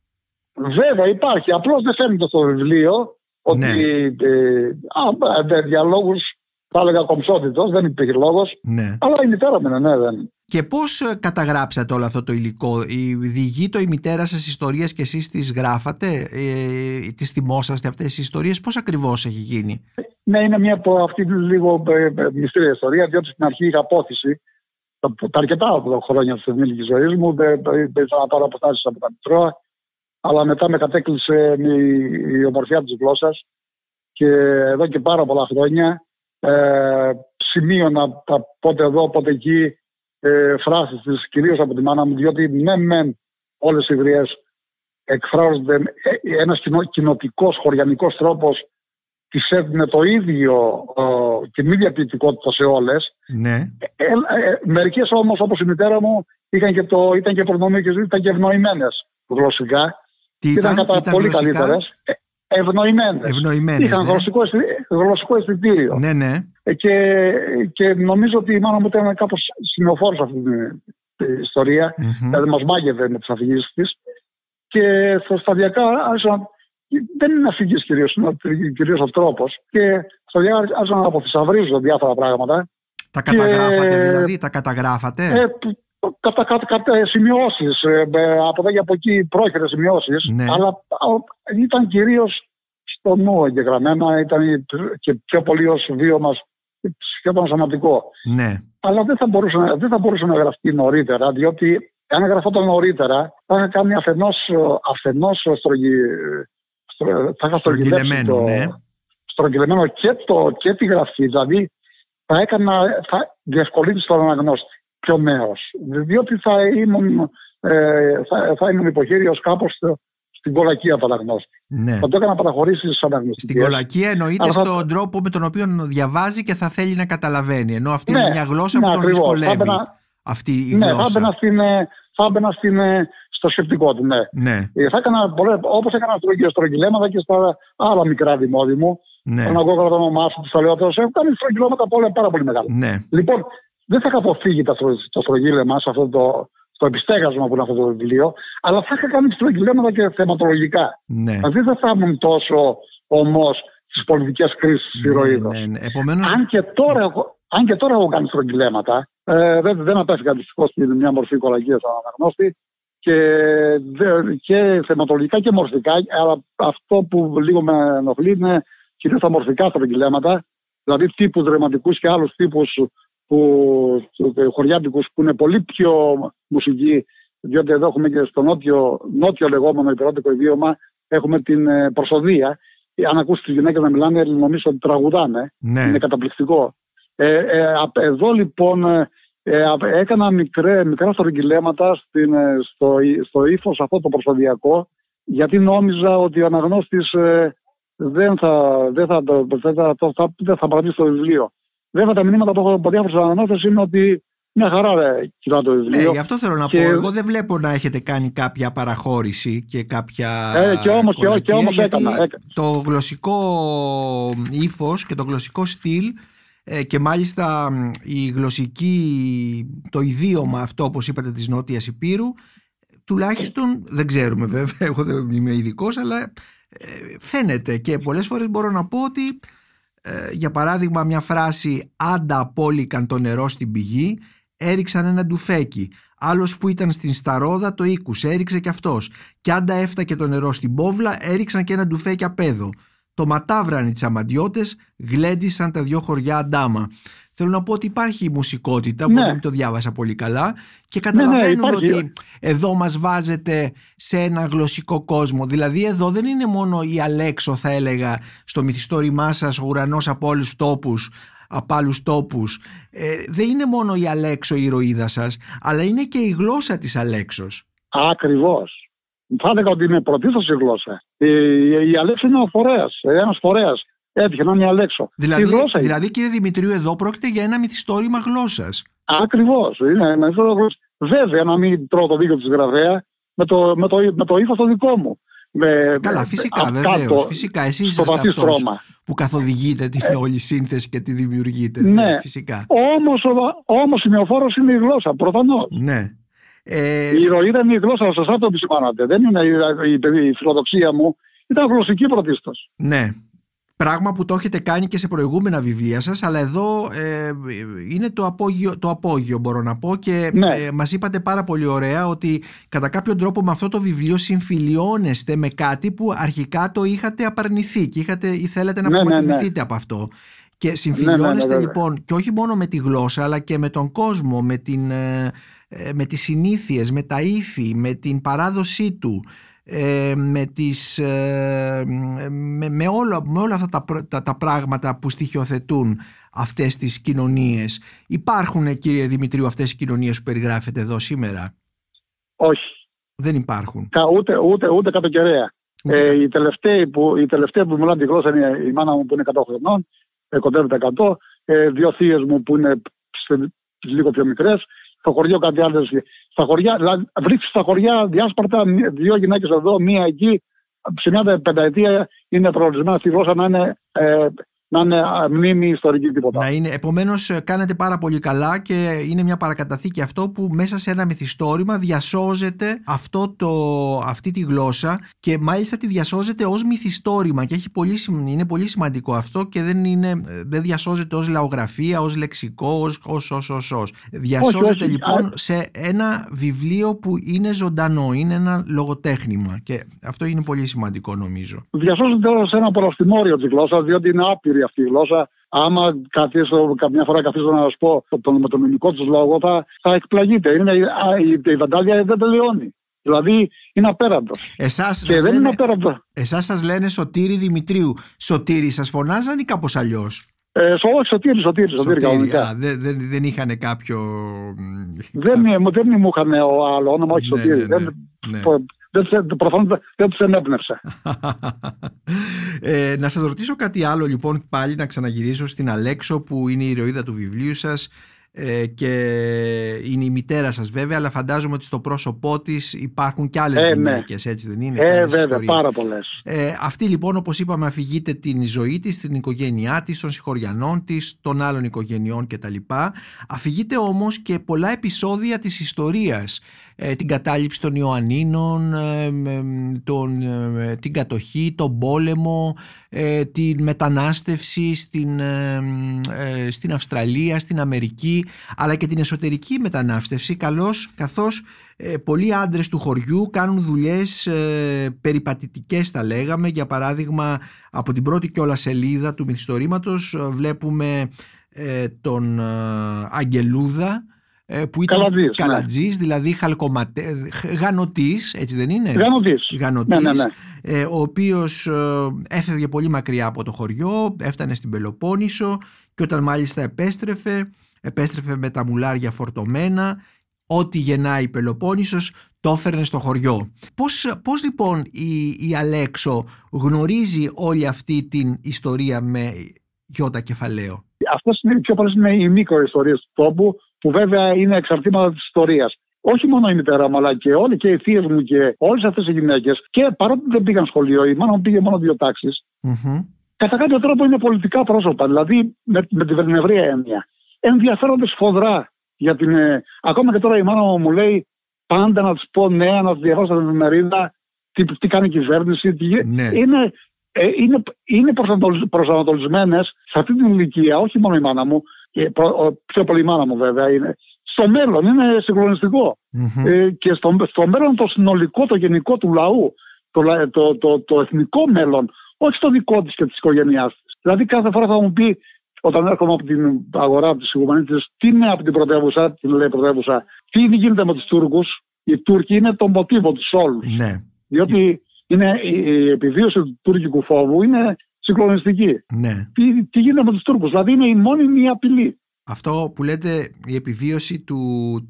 Βέβαια, υπάρχει. Απλώς δεν φαίνεται στο βιβλίο ότι. Ναι. Ε, α, για λόγους, θα έλεγα κομψότητος, δεν υπήρχε λόγος. Ναι. Αλλά η μητέρα μου είναι, ναι, δεν. Και πώς ε, καταγράψατε όλο αυτό το υλικό, Διηγεί η μητέρα σας ιστορίες και εσείς τις γράφατε, ε, τις θυμόσαστε αυτές τις ιστορίες, πώς ακριβώς έχει γίνει; Ναι, είναι μια από αυτή τη λίγο ε, ε, μυστήρια ιστορία, διότι στην αρχή είχα απόθεση τα, τα αρκετά χρόνια της ενήλικη ζωής μου. Δεν ήθελα να πάρω αποστάσεις από τα Μητρώα, αλλά μετά με κατέκλυσε η, η ομορφιά της γλώσσας και εδώ και πάρα πολλά χρόνια ε, σημείωνα τα πότε εδώ, πότε εκεί ε, φράσεις της, κυρίως από τη μάνα μου, διότι ναι μεν όλες οι ιδρύες εκφράζονται ε, ένας κοινο, κοινοτικός, χωριανικός τρόπος τη έδινε το ίδιο, την ίδια ποιητικότητα σε όλες. Ναι. Ε, ε, ε, Μερικές όμως, όπως η μητέρα μου, είχαν και το, ήταν και προνομίε και ήταν και ευνοημένες γλωσσικά. Τι ήταν, ήταν κατά πολύ καλύτερες. Ευνοημένες. Είχαν ναι. γλωσσικό, γλωσσικό αισθητήριο. Ναι, ναι. Και, και νομίζω ότι η μάνα μου ήταν κάπως σημειοφόρο σε αυτή την ιστορία. Mm-hmm. Δηλαδή μας μάγευε με τις αφηγήσεις της. Και σταδιακά άρχισα δεν είναι αφηγής κυρίως, είναι κυρίως ο τρόπος. Και στο διάρκεια άρχισα να αποθυσαυρίζω διάφορα πράγματα. Τα καταγράφατε και... δηλαδή, τα καταγράφατε; Ε, κατά, κατά, κατά σημειώσεις, ε, από εδώ και από εκεί πρόχειρες σημειώσεις, ναι. αλλά ήταν κυρίως στο νου εγγεγραμμένα, ήταν και πιο πολύ ως βίωμα σχεδόν σωματικό. Ναι. Αλλά δεν θα, μπορούσε, δεν θα μπορούσε να γραφτεί νωρίτερα, διότι αν γραφόταν νωρίτερα, θα είχα κάνει αφενός, αφενός στρογγι, θα είχα στρογγυλεμένο, το, ναι. στρογγυλεμένο και, το, και τη γραφή. Δηλαδή θα έκανα, θα διευκολύνει τον αναγνώστη πιο νέος. Διότι θα ήμουν, ε, θα, θα ήμουν υποχείριος κάπως στην κολακία του αναγνώστη. Ναι. Θα το έκανα παραχωρήσεις στι αναγνωστικές. Στην κολακία εννοείται θα... στον τρόπο με τον οποίο διαβάζει και θα θέλει να καταλαβαίνει. Ενώ αυτή ναι, είναι μια γλώσσα ναι, που τον ακριβώς. δυσκολεύει. Μπαινα... Αυτή η ναι, γλώσσα. Θα έμπαινα, στην, ε, θα έμπαινα στην, ε, στο σκεπτικό του. Ναι. ναι. Ε, θα έκανα όπως έκανα στρογγυλέματα και στα άλλα μικρά δημόδια μου. Ναι. Τον εγώ κρατώ το μάσο τους Έχω κάνει στρογγυλέματα πάρα πολύ μεγάλα. Ναι. Λοιπόν, δεν θα είχα αποφύγει το στρογγύλεμα σε αυτό το, στο επιστέγασμα που είναι αυτό το βιβλίο, αλλά θα είχα κάνει στρογγυλέματα και θεματολογικά. Ναι. Δηλαδή δεν θα ήμουν τόσο ομός στις πολιτικές κρίσεις της ναι, ναι, ναι. Επομένως... αν, και τώρα, αν και τώρα έχω κάνει στρογγυλέματα, ε, δεν, δεν απέφυγα δυστυχώς στην μια μορφή κολακία σαν αναγνώστη και, και θεματολογικά και μορφικά, αλλά αυτό που λίγο με ενοχλεί είναι κυρίως τα μορφικά στρογγυλέματα, δηλαδή τύπους δραματικού και άλλους τύπους που, χωριάτικους που είναι πολύ πιο μουσική διότι εδώ έχουμε και στο νότιο, νότιο λεγόμενο υπερώτικο ιδίωμα έχουμε την ε, προσοδία αν ακούσει τις γυναίκες να μιλάνε νομίζω ότι τραγουδάνε. Ναι. είναι καταπληκτικό. Ε, ε, εδώ λοιπόν ε, ε έκανα μικρέ, μικρά στρογγυλέματα στην, στο, στο ύφος αυτό το προσωδιακό γιατί νόμιζα ότι ο αναγνώστης δεν θα, δεν θα, δεν θα, θα, δεν θα παρατήσει το βιβλίο. Βέβαια τα μηνύματα που έχω από διάφορους αναγνώστες είναι ότι μια χαρά ρε, κοιτά το βιβλίο. Ναι, γι' αυτό θέλω να και... πω. Εγώ δεν βλέπω να έχετε κάνει κάποια παραχώρηση και κάποια. Ε, και όμως και, και όμως έκανα, έκανα. Το γλωσσικό ύφος και το γλωσσικό στυλ ε, και μάλιστα η γλωσσική, το ιδίωμα αυτό όπως είπατε της Νότιας Υπήρου τουλάχιστον δεν ξέρουμε βέβαια, εγώ δεν είμαι ειδικός, αλλά ε, φαίνεται και πολλές φορές μπορώ να πω ότι ε, για παράδειγμα μια φράση «Άντα απόλυκαν το νερό στην πηγή» έριξαν ένα ντουφέκι. Άλλος που ήταν στην Σταρόδα το ήκουσε, έριξε και αυτός. Κι άντα έφτακε το νερό στην πόβλα, έριξαν και ένα ντουφέκι απέδω. Το ματάβραν οι τσαμαντιώτες, γλέντισαν τα δυο χωριά αντάμα. Θέλω να πω ότι υπάρχει μουσικότητα, ναι. μπορεί να το διάβασα πολύ καλά και ναι, ναι, καταλαβαίνουμε ότι εδώ μας βάζετε σε ένα γλωσσικό κόσμο. Δηλαδή εδώ δεν είναι μόνο η Αλέξο θα έλεγα στο μυθιστόρημά σας ο ουρανός από όλους τους τόπους από άλλους τόπους. Ε, δεν είναι μόνο η Αλέξο η ηρωίδα σας, αλλά είναι και η γλώσσα της Αλέξος. Ακριβώς. Θα έλεγα ότι είναι πρωτίστως η γλώσσα. Η, η, η Αλέξο είναι ο φορέας, ένας φορέας έτυχε να είναι Αλέξο. Δηλαδή, γλώσσα δηλαδή κύριε Δημητρίου, εδώ πρόκειται για ένα μυθιστόρημα γλώσσας. Ακριβώς. Είναι ένα γλώσσας. Βέβαια, να μην τρώω το δίκιο της γραφέα με το, με το, με το ύφος το δικό μου. Με, Καλά, φυσικά, βεβαίως. Φυσικά, εσείς είστε αυτός που καθοδηγείτε την ε, όλη σύνθεση και τη δημιουργείτε. Ναι, ναι φυσικά. Όμως όμως, σημειοφόρο είναι η γλώσσα, προφανώς. Ναι. Ε... Η ηρωίδα είναι η γλώσσα, σωστά το επισημάνατε. Δεν είναι η, η, η φιλοδοξία μου. Ήταν γλωσσική πρωτίστως. Ναι. Πράγμα που το έχετε κάνει και σε προηγούμενα βιβλία σας αλλά εδώ ε, είναι το απόγειο, το απόγειο μπορώ να πω και ναι. ε, μας είπατε πάρα πολύ ωραία ότι κατά κάποιο τρόπο με αυτό το βιβλίο συμφιλιώνεστε με κάτι που αρχικά το είχατε απαρνηθεί και είχατε, ή θέλετε να ναι, ναι, ναι. από αυτό. Και συμφιλιώνεστε λοιπόν και όχι μόνο με τη γλώσσα αλλά και με τον κόσμο, με, την, ε, ε, με τις συνήθειες, με τα ήθη, με την παράδοσή του ε, με, τις, ε, με, όλα, με όλα αυτά τα, τα, πράγματα που στοιχειοθετούν αυτές τις κοινωνίες. Υπάρχουν κύριε Δημητρίου αυτές οι κοινωνίες που περιγράφετε εδώ σήμερα; Όχι. Δεν υπάρχουν. Κα, ούτε, ούτε, ούτε κατ' κεραία. Ε, οι, τελευταίοι που, οι τελευταίοι που μιλάνε τη γλώσσα είναι η μάνα μου που είναι 100 χρονών, ε, κοντεύει τα 100, ε, δύο θείες μου που είναι λίγο πιο μικρές, στο χωριό κάτι άλλο. Στα χωριά, δηλαδή, βρίσκει στα χωριά διάσπαρτα δύο γυναίκες εδώ, μία εκεί. Σε μια πενταετία είναι προορισμένα στη γλώσσα να είναι ε, να είναι μνήμη ιστορική τίποτα. Να είναι, επομένως κάνετε πάρα πολύ καλά και είναι μια παρακαταθήκη αυτό που μέσα σε ένα μυθιστόρημα διασώζεται αυτό το, αυτή τη γλώσσα και μάλιστα τη διασώζεται ως μυθιστόρημα και έχει πολύ, είναι πολύ σημαντικό αυτό και δεν, είναι, δεν διασώζεται ως λαογραφία, ως λεξικό, ως ως ως ως, ως. Διασώζεται λοιπόν σε ένα βιβλίο που είναι ζωντανό, είναι ένα λογοτέχνημα και αυτό είναι πολύ σημαντικό νομίζω. Διασώζεται σε ένα προστιμόριο της γλώσσας διότι είναι άπειρη αυτή η γλώσσα άμα καθίσω, καμιά φορά καθίσω να σας πω τον, με τον ελληνικό τους λόγο, θα, θα εκπλαγείτε. Είναι, η, η βαντάλια δεν τελειώνει. Δηλαδή είναι απέραντος. Εσάς και δεν λένε, είναι απέραντο. Εσάς σας λένε Σωτήρη Δημητρίου. Σωτήρη σας φωνάζαν ή κάπως αλλιώς; Ε, όχι, σωτήρι, σωτήρι, σωτήρι, κανονικά. δεν, δεν, δεν είχαν κάποιο... Δεν, δεν μου είχαν άλλο όνομα, όχι ναι, σωτήρι. Ναι, ναι, ναι. Δεν, προφανώς δεν τους ενέπνευσε. ε, να σας ρωτήσω κάτι άλλο λοιπόν πάλι να ξαναγυρίσω στην Αλέξο που είναι η ηρωίδα του βιβλίου σας ε, και είναι η μητέρα σας βέβαια αλλά φαντάζομαι ότι στο πρόσωπό της υπάρχουν και άλλες ε, ναι. γυναίκες έτσι δεν είναι ε, βέβαια ιστορίες. πάρα πολλές ε, αυτή λοιπόν όπως είπαμε αφηγείται την ζωή της την οικογένειά της, των συγχωριανών της των άλλων οικογενειών κτλ αφηγείται όμως και πολλά επεισόδια της ιστορίας ε, την κατάληψη των Ιωαννίνων, ε, τον, ε, την κατοχή, τον πόλεμο, την μετανάστευση στην, στην Αυστραλία, στην Αμερική, αλλά και την εσωτερική μετανάστευση, καλώς, καθώς πολλοί άντρες του χωριού κάνουν δουλειές περιπατητικές θα λέγαμε, για παράδειγμα από την πρώτη κιόλα σελίδα του μυθιστορήματος βλέπουμε τον Αγγελούδα, ε, που ήταν καλατζής, ναι. δηλαδή χαλκοματέ, γανοτής, έτσι δεν είναι; Γανοτής. Γανοτής ναι, ναι, ναι. Ε, ο οποίος ε, έφευγε πολύ μακριά από το χωριό, έφτανε στην Πελοπόννησο και όταν μάλιστα επέστρεφε, επέστρεφε με τα μουλάρια φορτωμένα, ό,τι γεννάει η Πελοπόννησος το έφερνε στο χωριό. Πώς, πώς λοιπόν η, η Αλέξο γνωρίζει όλη αυτή την ιστορία με γιώτα κεφαλαίο; Αυτός είναι πιο πολλές είναι οι μικροϊστορίε του τόπου που βέβαια είναι εξαρτήματα της ιστορίας. Όχι μόνο η μητέρα μου, αλλά και όλοι και οι θείε μου και όλες αυτές οι γυναίκες. Και παρότι δεν πήγαν σχολείο, η μάνα μου πήγε μόνο δύο τάξεις. Mm-hmm. Κατά κάποιο τρόπο είναι πολιτικά πρόσωπα. Δηλαδή με, με την ευρεία έννοια. Ενδιαφέρονται σφοδρά για την. Ε, ακόμα και τώρα η μάνα μου μου λέει πάντα να τους πω ναι, να τους διαβάσω την εφημερίδα, τι, τι κάνει η κυβέρνηση. Τι... Ναι. Είναι, ε, είναι, είναι προσανατολισμένες σε αυτή την ηλικία, όχι μόνο η μάνα μου, και πιο πολύ η μάνα μου βέβαια είναι, στο μέλλον, είναι συγκλονιστικό. Mm-hmm. Ε, και στο, στο μέλλον το συνολικό, το γενικό του λαού, το, το, το, το εθνικό μέλλον, όχι το δικό της και της οικογένειάς της. Δηλαδή κάθε φορά θα μου πει, όταν έρχομαι από την αγορά τη τη, τι είναι από την πρωτεύουσα, την λέει πρωτεύουσα, τι γίνεται με τους Τούρκους. Οι Τούρκοι είναι το μοτίβο τους όλους. Ναι. Διότι είναι, η επιβίωση του τουρκικού φόβου είναι συγκλονιστική. Ναι. Τι, τι γίνεται με τους Τούρκους, δηλαδή είναι η μόνιμη απειλή. Αυτό που λέτε η επιβίωση του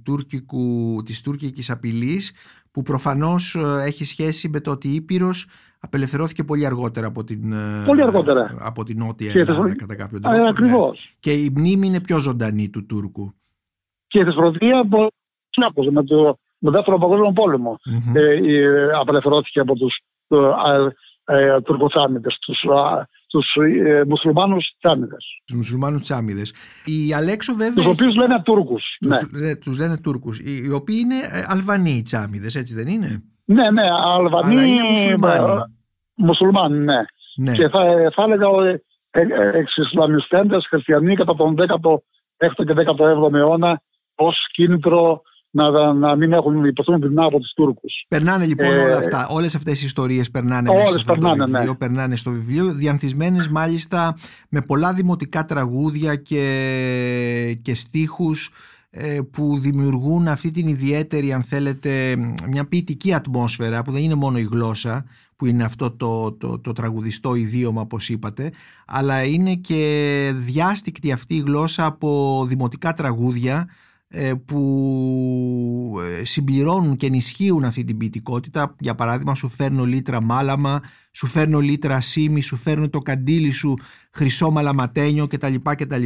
τουρκικού, της τουρκικής απειλής που προφανώς ε, έχει σχέση με το ότι η Ήπειρος απελευθερώθηκε πολύ αργότερα από την, ε, πολύ αργότερα. Από την Νότια Ελλάδα κατά κάποιο τρόπο. Ε, ακριβώς. Και η μνήμη είναι πιο ζωντανή του Τούρκου. Και η Θεσπρωτεία με το με δεύτερο παγκόσμιο πόλεμο mm-hmm. ε, απελευθερώθηκε από τους ε, τουρκοτσάμιδες, τους, τους ε, μουσουλμάνους τσάμιδες. Τους μουσουλμάνους τσάμιδες. Η Αλέξο βέβαια... Τους οποίους λένε Τούρκους. Τους, ναι. τους λένε Τούρκους. Οι, οι οποίοι είναι ε, Αλβανοί οι τσάμιδες, έτσι δεν είναι; Ναι, ναι, Αλβανοί... Αλλά είναι μουσουλμάνοι. Ε, μουσουλμάνοι, ναι. ναι. Και θα, θα έλεγα εξισλαμιστέντες χριστιανοί κατά τον 16ο και 17ο αιώνα ως κίνητρο να, να μην έχουν υποστούν την από τους Τούρκους. Περνάνε λοιπόν ε, όλα αυτά, όλες αυτές οι ιστορίες περνάνε όλες μέσα περνάνε, το βιβλίο, ναι. περνάνε στο βιβλίο, διανθισμένες μάλιστα με πολλά δημοτικά τραγούδια και, και στίχους ε, που δημιουργούν αυτή την ιδιαίτερη αν θέλετε μια ποιητική ατμόσφαιρα που δεν είναι μόνο η γλώσσα που είναι αυτό το, το, το τραγουδιστό ιδίωμα όπως είπατε αλλά είναι και διάστηκτη αυτή η γλώσσα από δημοτικά τραγούδια ε, που ε, συμπληρώνουν και ενισχύουν αυτή την ποιητικότητα. Για παράδειγμα σου φέρνω λίτρα μάλαμα σου φέρνω λίτρα σίμι σου φέρνω το καντήλι σου χρυσό μαλαματένιο κτλ κτλ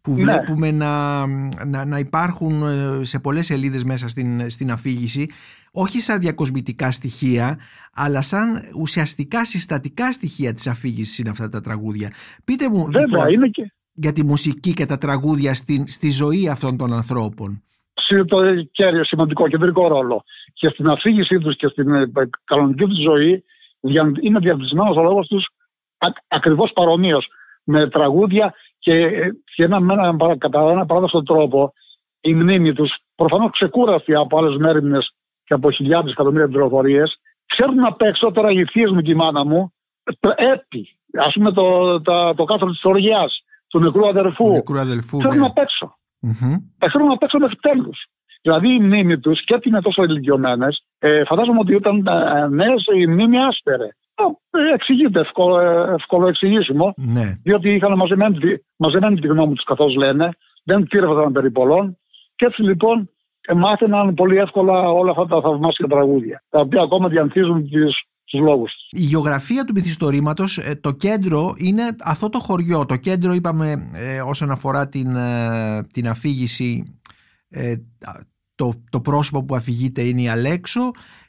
που ναι. βλέπουμε να, να, να, υπάρχουν ε, σε πολλές σελίδες μέσα στην, στην αφήγηση όχι σαν διακοσμητικά στοιχεία, αλλά σαν ουσιαστικά συστατικά στοιχεία της αφήγησης είναι αυτά τα τραγούδια. Πείτε μου Βέβαια, λοιπόν, είναι και για τη μουσική και τα τραγούδια στη, στη ζωή αυτών των ανθρώπων. σε- το κέριο σημαντικό κεντρικό ρόλο. Και στην αφήγησή τους και στην ε, κανονική τους ζωή δια- είναι διαπλησμένος ο λόγος τους α, ακριβώς παρομοίως με τραγούδια και, ε, και ένα, με ένα, παρα- κατά ένα παράδοξο τρόπο η μνήμη τους προφανώς ξεκούραστη από άλλες μέρημνες και από χιλιάδες εκατομμύρια πληροφορίες ξέρουν απ' έξω τώρα οι θείες μου και η μάνα μου το έπι, ας πούμε το, τα- το κάστρο της Οργιάς του νεκρού Του αδερφού νεκρού αδελφού. ξέρουν ναι. απ' έξω Μμμ. τα θέλουν απ' έξω μέχρι τέλους. Δηλαδή η μνήμη τους και ότι είναι τόσο ηλικιωμένες, ε, φαντάζομαι ότι όταν ε, νέες η μνήμη άσπερε. Ε, εξηγείται, εύκολο, ε, εύκολο εξηγήσιμο, Ναι. διότι είχαν μαζεμένη, τη- μαζεμένη τη γνώμη τους, καθώς λένε, δεν πήρευαν περί πολλών, και έτσι λοιπόν ε, μάθαιναν πολύ εύκολα όλα αυτά τα θαυμάσια τραγούδια, τα οποία ακόμα διανθίζουν τις, τους λόγους τους. Η γεωγραφία του μυθιστορήματος, ε, το κέντρο είναι αυτό το χωριό. Το κέντρο είπαμε ε, όσον αφορά την, ε, την αφήγηση, ε, το, το πρόσωπο που αφηγείται είναι η Αλέξο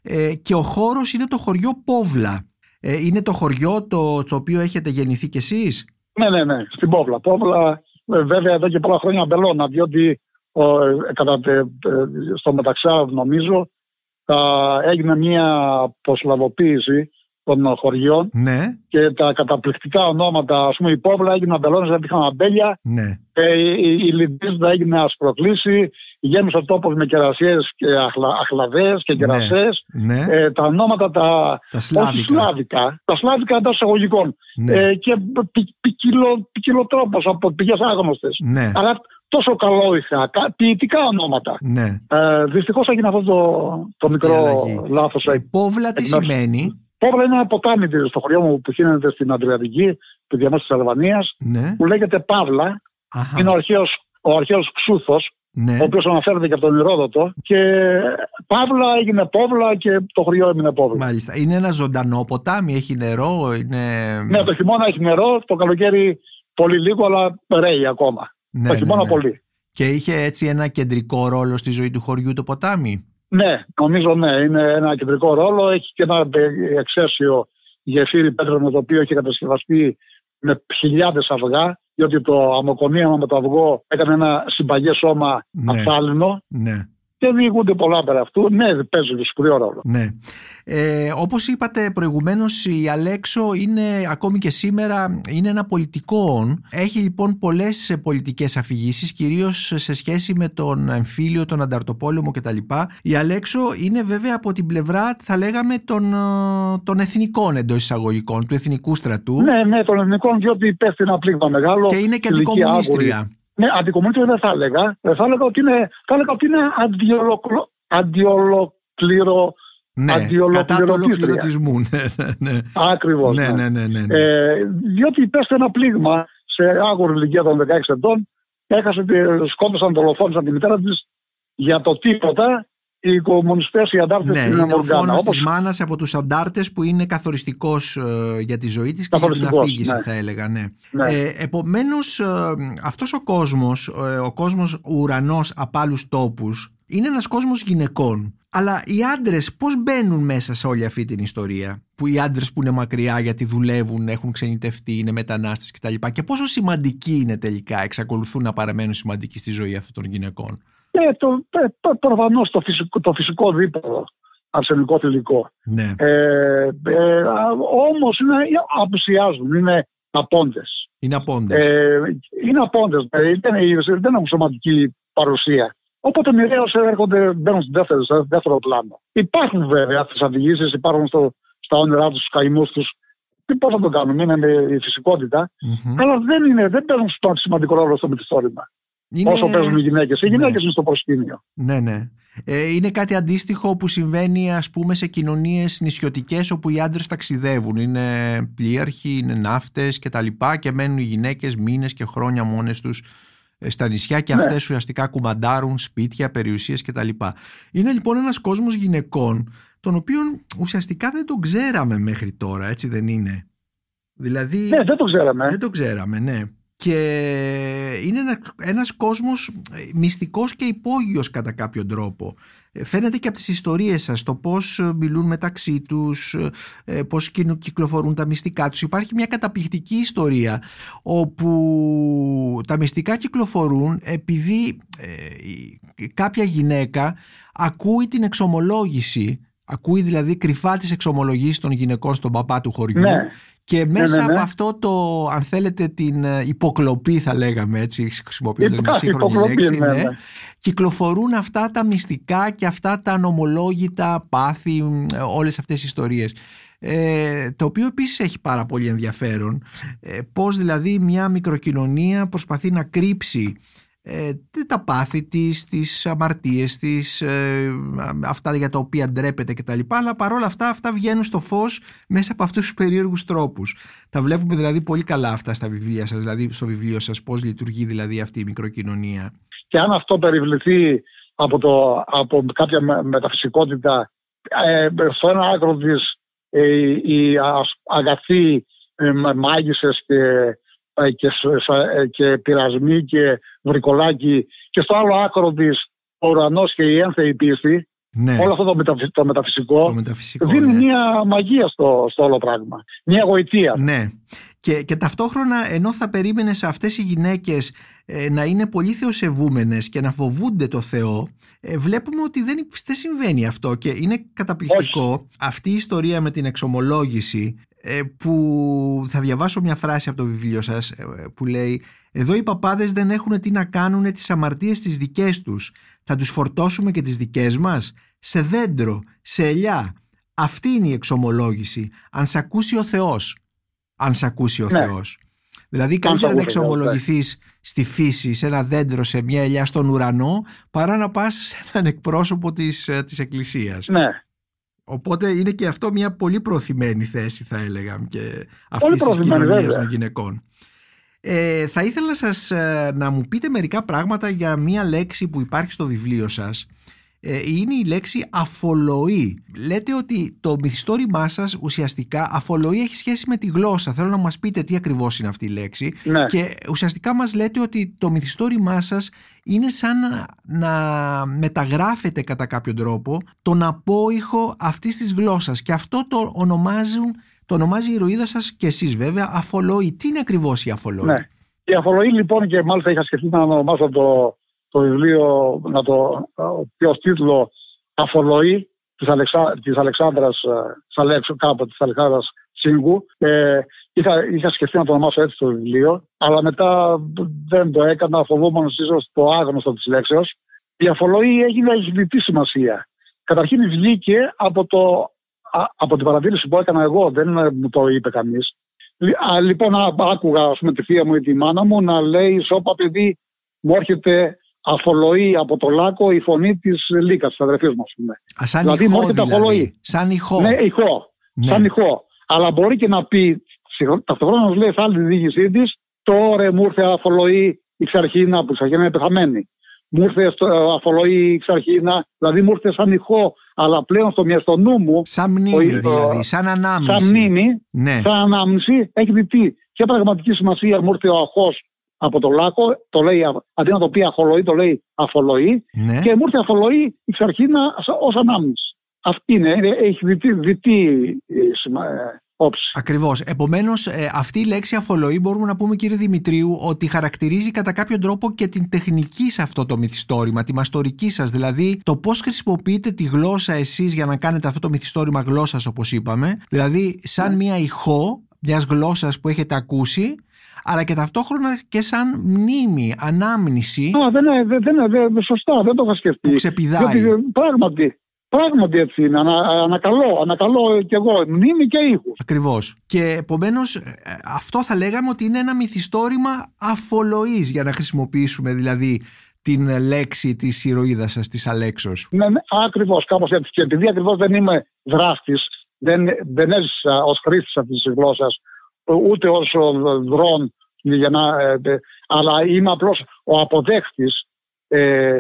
ε, και ο χώρος είναι το χωριό Πόβλα. Ε, είναι το χωριό το, το οποίο έχετε γεννηθεί κι εσείς; Ναι, ναι, ναι, στην Πόβλα. Πόβλα, ε, βέβαια, εδώ και πολλά χρόνια μπελώνα, διότι ο, ε, κατά, τε- ε, στο μεταξά, νομίζω, τα, έγινε μια προσλαβοποίηση των χωριών Ναι, και τα καταπληκτικά ονόματα, ας πούμε, η Πόβλα έγινε αμπελώνες, γιατί είχαν αμπέλια, ναι, ε, η, η, η Λιντίζα έγινε ασπροκλήση, γέμισε ο τόπος με κερασιές και αχλα, αχλαδές και Ναι. κερασές. ναι, Ε, τα ονόματα τα, τα όχι σλάβικα. σλάβικα, τα σλάβικα εντός εισαγωγικών Ναι, ε, και ποι- ποικιλο, ποικιλοτρόπος από πηγές άγνωστες. ναι, Αλλά τόσο καλόηχα, κα- ποιητικά ονόματα. ναι. Ε, δυστυχώς έγινε αυτό το, το Αυτή η μικρό αλλαγή. λάθος. Ε, Πόβλα τι εκ μέρους- σημαίνει; Πόβλα είναι ένα ποτάμι στο χωριό μου που χύνεται στην Αδριατική, του διαμέσου της Αλβανίας, Ναι, που λέγεται Παύλα. αχα, Είναι ο αρχαίος, ο αρχαίος Ξούθος, ναι. ο οποίος αναφέρεται και από τον Ηρόδοτο. Και Παύλα έγινε Πόβλα και το χωριό έμεινε Πόβλα. Μάλιστα. Είναι ένα ζωντανό ποτάμι, έχει νερό, είναι... Ναι, το χειμώνα έχει νερό, το καλοκαίρι πολύ λίγο, αλλά ρέει ακόμα. Ναι, το ναι, χειμώνα ναι. πολύ. Και είχε έτσι ένα κεντρικό ρόλο στη ζωή του χωριού το ποτάμι; Ναι, νομίζω ναι, είναι ένα κεντρικό ρόλο. Έχει και ένα ε, εξαίσιο γεφύρι πέτρινο το οποίο έχει κατασκευαστεί με χιλιάδες αυγά, διότι το αμοκονίαμα με το αυγό έκανε ένα συμπαγές σώμα Ναι. αφθάλινο Ναι, και διηγούνται πολλά πέρα αυτού. Ναι, παίζει σπουδαίο ρόλο. ναι. Ε, όπως είπατε προηγουμένως η Αλέξο είναι ακόμη και σήμερα είναι ένα πολιτικό όν. Έχει λοιπόν πολλές ε, πολιτικές αφηγήσεις κυρίως σε σχέση με τον εμφύλιο, τον ανταρτοπόλεμο κτλ. Η Αλέξο είναι βέβαια από την πλευρά θα λέγαμε των, ε, των εθνικών εντός εισαγωγικών, του εθνικού στρατού Ναι, ναι, των ελληνικών, διότι υπέστη ένα πλήγμα μεγάλο. και είναι και ηλικία αντικομουνίστρια. Άγουρη. Ναι, αντικομmunistρια δεν θα έλεγα. Ε, Θα έλεγα ότι είναι, θα έλεγα ότι είναι αντιολοκληρο, αντιολοκληρο, Ναι, Αντιολοκληρωτήτρια. κατά του ολοκληρωτισμού. Ναι, ναι, ναι. Ακριβώς. Ναι, ναι. ναι, ναι, ναι, ναι. Ε, διότι υπέστη ένα πλήγμα σε άγορη ηλικία των 16 ετών, έχασε, τη- σκότωσαν, δολοφόνησαν τη μητέρα της για το τίποτα οι κομμουνιστές, οι αντάρτες Ναι, στην είναι ο Μοργάνα. φόνος Όπως της μάνας από τους αντάρτες που είναι καθοριστικός ε, για τη ζωή της και για την Καθοριστικός, αφήγηση ναι. θα έλεγα, ναι. Ναι. Ε, επομένως ε, αυτός ο κόσμος, ε, ο κόσμος ουρανός απ' άλλους τόπους, είναι ένας κόσμος γυναικών. Αλλά οι άντρες πώς μπαίνουν μέσα σε όλη αυτή την ιστορία, που οι άντρες που είναι μακριά γιατί δουλεύουν, έχουν ξενιτευτεί, είναι μετανάστες κτλ. Και πόσο σημαντικοί είναι τελικά, εξακολουθούν να παραμένουν σημαντικοί στη ζωή αυτών των γυναικών. Ε, το, ε, π- προφανώς το φυσικό, το φυσικό δίπολο αρσενικό θηλυκό. Ναι, Ε, ε, α, όμως είναι, απουσιάζουν, είναι απόντες. είναι απόντες. Ε, είναι απόντες, δηλαδή δεν, δεν έχουν σωματική παρουσία. Οπότε μοιραίως έρχονται, μπαίνουν στο δεύτερο, στο δεύτερο πλάνο. Υπάρχουν βέβαια τι αφηγήσει, υπάρχουν στο, στα όνειρά τους, στους καημούς τους. Πώς θα το κάνουμε, είναι με η φυσικότητα. Μμμ. Αλλά δεν, είναι, δεν παίζουν στο σημαντικό ρόλο στο μυθιστόρημα. Είναι- Όσο παίζουν οι γυναίκες. Οι Ναι. γυναίκες είναι στο προσκήνιο. Ναι, ναι. Ε, είναι κάτι αντίστοιχο που συμβαίνει ας πούμε σε κοινωνίες νησιωτικές όπου οι άντρες ταξιδεύουν. Είναι πλοίαρχοι, είναι ναύτες και τα λοιπά και μένουν οι γυναίκες μήνες και χρόνια μόνες τους ε, στα νησιά και Ναι. αυτές ουσιαστικά κουμαντάρουν σπίτια, περιουσίες και τα λοιπά. Είναι λοιπόν ένας κόσμος γυναικών τον οποίον ουσιαστικά δεν τον ξέραμε μέχρι τώρα, έτσι δεν είναι; Δηλαδή Ναι, δεν το ξέραμε. δεν το ξέραμε, ναι. Και είναι ένα, ένας κόσμος μυστικός και υπόγειος κατά κάποιον τρόπο. Φαίνεται και από τις ιστορίες σας το πώς μιλούν μεταξύ τους, πώς κυκλοφορούν τα μυστικά τους. Υπάρχει μια καταπληκτική ιστορία όπου τα μυστικά κυκλοφορούν επειδή κάποια γυναίκα ακούει την εξομολόγηση Ακούει δηλαδή κρυφά τις εξομολογήσεις των γυναικών στον παπά του χωριού ναι. Και Ναι, μέσα ναι, ναι. από αυτό το, αν θέλετε, την ε, υποκλοπή θα λέγαμε έτσι, χρησιμοποιώντας μια Υπάρχει σύγχρονη υποκλοπή, λέξη, ναι, ναι, ναι. κυκλοφορούν αυτά τα μυστικά και αυτά τα νομολόγητα πάθη, ε, όλες αυτές οι ιστορίες. Ε, το οποίο επίσης έχει πάρα πολύ ενδιαφέρον ε, πώς δηλαδή μια μικροκοινωνία προσπαθεί να κρύψει ε, τα πάθη της, τις αμαρτίες της, ε, αυτά για τα οποία ντρέπεται κτλ. Αλλά παρόλα αυτά αυτά βγαίνουν στο φως μέσα από αυτούς τους περίεργους τρόπους. Τα βλέπουμε δηλαδή πολύ καλά αυτά στα βιβλία σας, δηλαδή στο βιβλίο σας πώς λειτουργεί δηλαδή αυτή η μικροκοινωνία. Και αν αυτό περιβληθεί από, το, από κάποια με- μεταφυσικότητα ε, στο ένα άκρο της ε, οι ας- αγαθοί ε, μα- μάγισσες και, ε, και, σ- σα- ε, και πειρασμοί και βρικολάκι και στο άλλο άκρο της ο ουρανός και η ένθεη πίστη Ναι, όλο αυτό το, μεταφυ- το μεταφυσικό το μεταφυσικό. δίνει ναι. μια μαγεία στο, στο όλο πράγμα. Μια γοητεία. Ναι. Και, και ταυτόχρονα ενώ θα περίμενε σε αυτές οι γυναίκες ε, να είναι πολύ θεοσεβούμενες και να φοβούνται το Θεό ε, βλέπουμε ότι δεν, δεν συμβαίνει αυτό και είναι καταπληκτικό αυτή η ιστορία με την εξομολόγηση ε, που θα διαβάσω μια φράση από το βιβλίο σας ε, που λέει «Εδώ οι παπάδες δεν έχουν τι να κάνουν τις αμαρτίες τις δικές τους. Θα τους φορτώσουμε και τις δικές μας σε δέντρο, σε ελιά. Αυτή είναι η εξομολόγηση. Αν σ' ακούσει ο Θεός αν σε ακούσει ο Ναι. Θεός. Δηλαδή καλύτερα σ' να ακούσει ο Θεός, εξομολογηθείς στη φύση, σε ένα δέντρο, σε μια ελιά στον ουρανό, παρά να πας σε έναν εκπρόσωπο της, ε, της Εκκλησίας. Ναι. Οπότε είναι και αυτό μια πολύ προωθημένη θέση θα έλεγα και αυτής Πολύ της προωθημένη, κοινωνίας βέβαια. των γυναικών. Ε, θα ήθελα να σας, ε, να μου πείτε μερικά πράγματα για μια λέξη που υπάρχει στο βιβλίο σας ε, είναι η λέξη αφολοή. Λέτε ότι το μυθιστόρημά σας ουσιαστικά αφολοή έχει σχέση με τη γλώσσα. Θέλω να μας πείτε τι ακριβώς είναι αυτή η λέξη. Ναι. Και ουσιαστικά μας λέτε ότι το μυθιστόρημά σας είναι σαν να, να μεταγράφετε κατά κάποιο τρόπο τον απόϊχο αυτής της γλώσσας και αυτό το ονομάζουν το ονομάζει η ηρωίδα σας και εσείς βέβαια αφολοή. Τι είναι ακριβώς η αφολοή; Ναι. Η αφορροή λοιπόν και μάλιστα είχα σκεφτεί να ονομάσω το, το βιβλίο, να το πει ως τίτλο «Αφορροή» της, Αλεξα, της Αλεξάνδρας, ε, της Αλέξου, κάποτε της Αλεξάνδρας Σύγκου. Ε, είχα, είχα σκεφτεί να το ονομάσω έτσι το βιβλίο, αλλά μετά δεν το έκανα, φοβούμενος ίσως το άγνωστο της λέξεως. Η αφορροή έγινε έχει σημασία. Καταρχήν βγήκε από, το, α, από την παρατήρηση που έκανα εγώ, δεν ε, μου το είπε κανείς. Λι- α, Λοιπόν, α, άκουγα ας πούμε, τη θεία μου ή τη μάνα μου να λέει «Σώπα παιδί, μου έρχεται αφολοή από το λάκκο η φωνή της Λίκας, της αδερφής μου, ας πούμε». Α, σαν Δηλαδή, ηχό μου έρχεται δηλαδή. αφολοή. Σαν ηχό. Ναι, ηχό. Ναι. Σαν ηχό. Αλλά μπορεί και να πει, συγχρο- ταυτόχρονα να λέει σε άλλη διοίκησή της, τώρα μου ήρθε αφολοή η Ξαρχίνα, που η Ξαρχίνα είναι πεθαμένη. Μου ήρθε στο, ε, αφολοή η Ξαρχίνα, δηλαδή μου ήρθε σαν ηχό, αλλά πλέον στο, στο νου μου, Σαν μνήμη Ο- δηλαδή, σαν ανάμνηση. σαν μνήμη, Ναι. σαν ανάμνηση, έχει δει τι. Ποια πραγματική σημασία μου ήρθε ο αχός από το λάκκο, το λέει, α- αντί να το πει αχολοή, το λέει αφολοή, ναι. και μου ήρθε αφολοή η Ξαρχίνα ως ανάμνηση. Αυτή είναι, είναι- έχει διτή, διτή ε, σημα- ε, όψη. Ακριβώς. Επομένως, ε, αυτή η λέξη αφολοή μπορούμε να πούμε κύριε Δημητρίου ότι χαρακτηρίζει κατά κάποιο τρόπο και την τεχνική σε αυτό το μυθιστόρημα, τη μαστορική σας, δηλαδή το πώς χρησιμοποιείτε τη γλώσσα εσείς για να κάνετε αυτό το μυθιστόρημα γλώσσας όπως είπαμε, δηλαδή σαν μία ηχό μιας γλώσσας που έχετε ακούσει, αλλά και ταυτόχρονα και σαν μνήμη, ανάμνηση Α, δεν είναι, δεν, είναι, δεν, σωστά, δεν το είχα σκεφτεί. που ξεπηδάει. Διότι, ε, πράγματι, πράγματι έτσι είναι. Ανα, ανακαλώ, ανακαλώ κι εγώ μνήμη και ήχους. Ακριβώς. Και επομένως ε, αυτό θα λέγαμε ότι είναι ένα μυθιστόρημα αφολοής για να χρησιμοποιήσουμε δηλαδή την ε, λέξη της ηρωίδας σας, της Αλέξος. Ναι, ναι, ακριβώς, κάπως έτσι. Και επειδή ακριβώς δεν είμαι δράστης, δεν, δεν έζησα ως χρήστης αυτής της γλώσσας, ούτε ως ο δρόν, για να, ε, ε, αλλά είμαι απλώς ο αποδέχτης. Ε,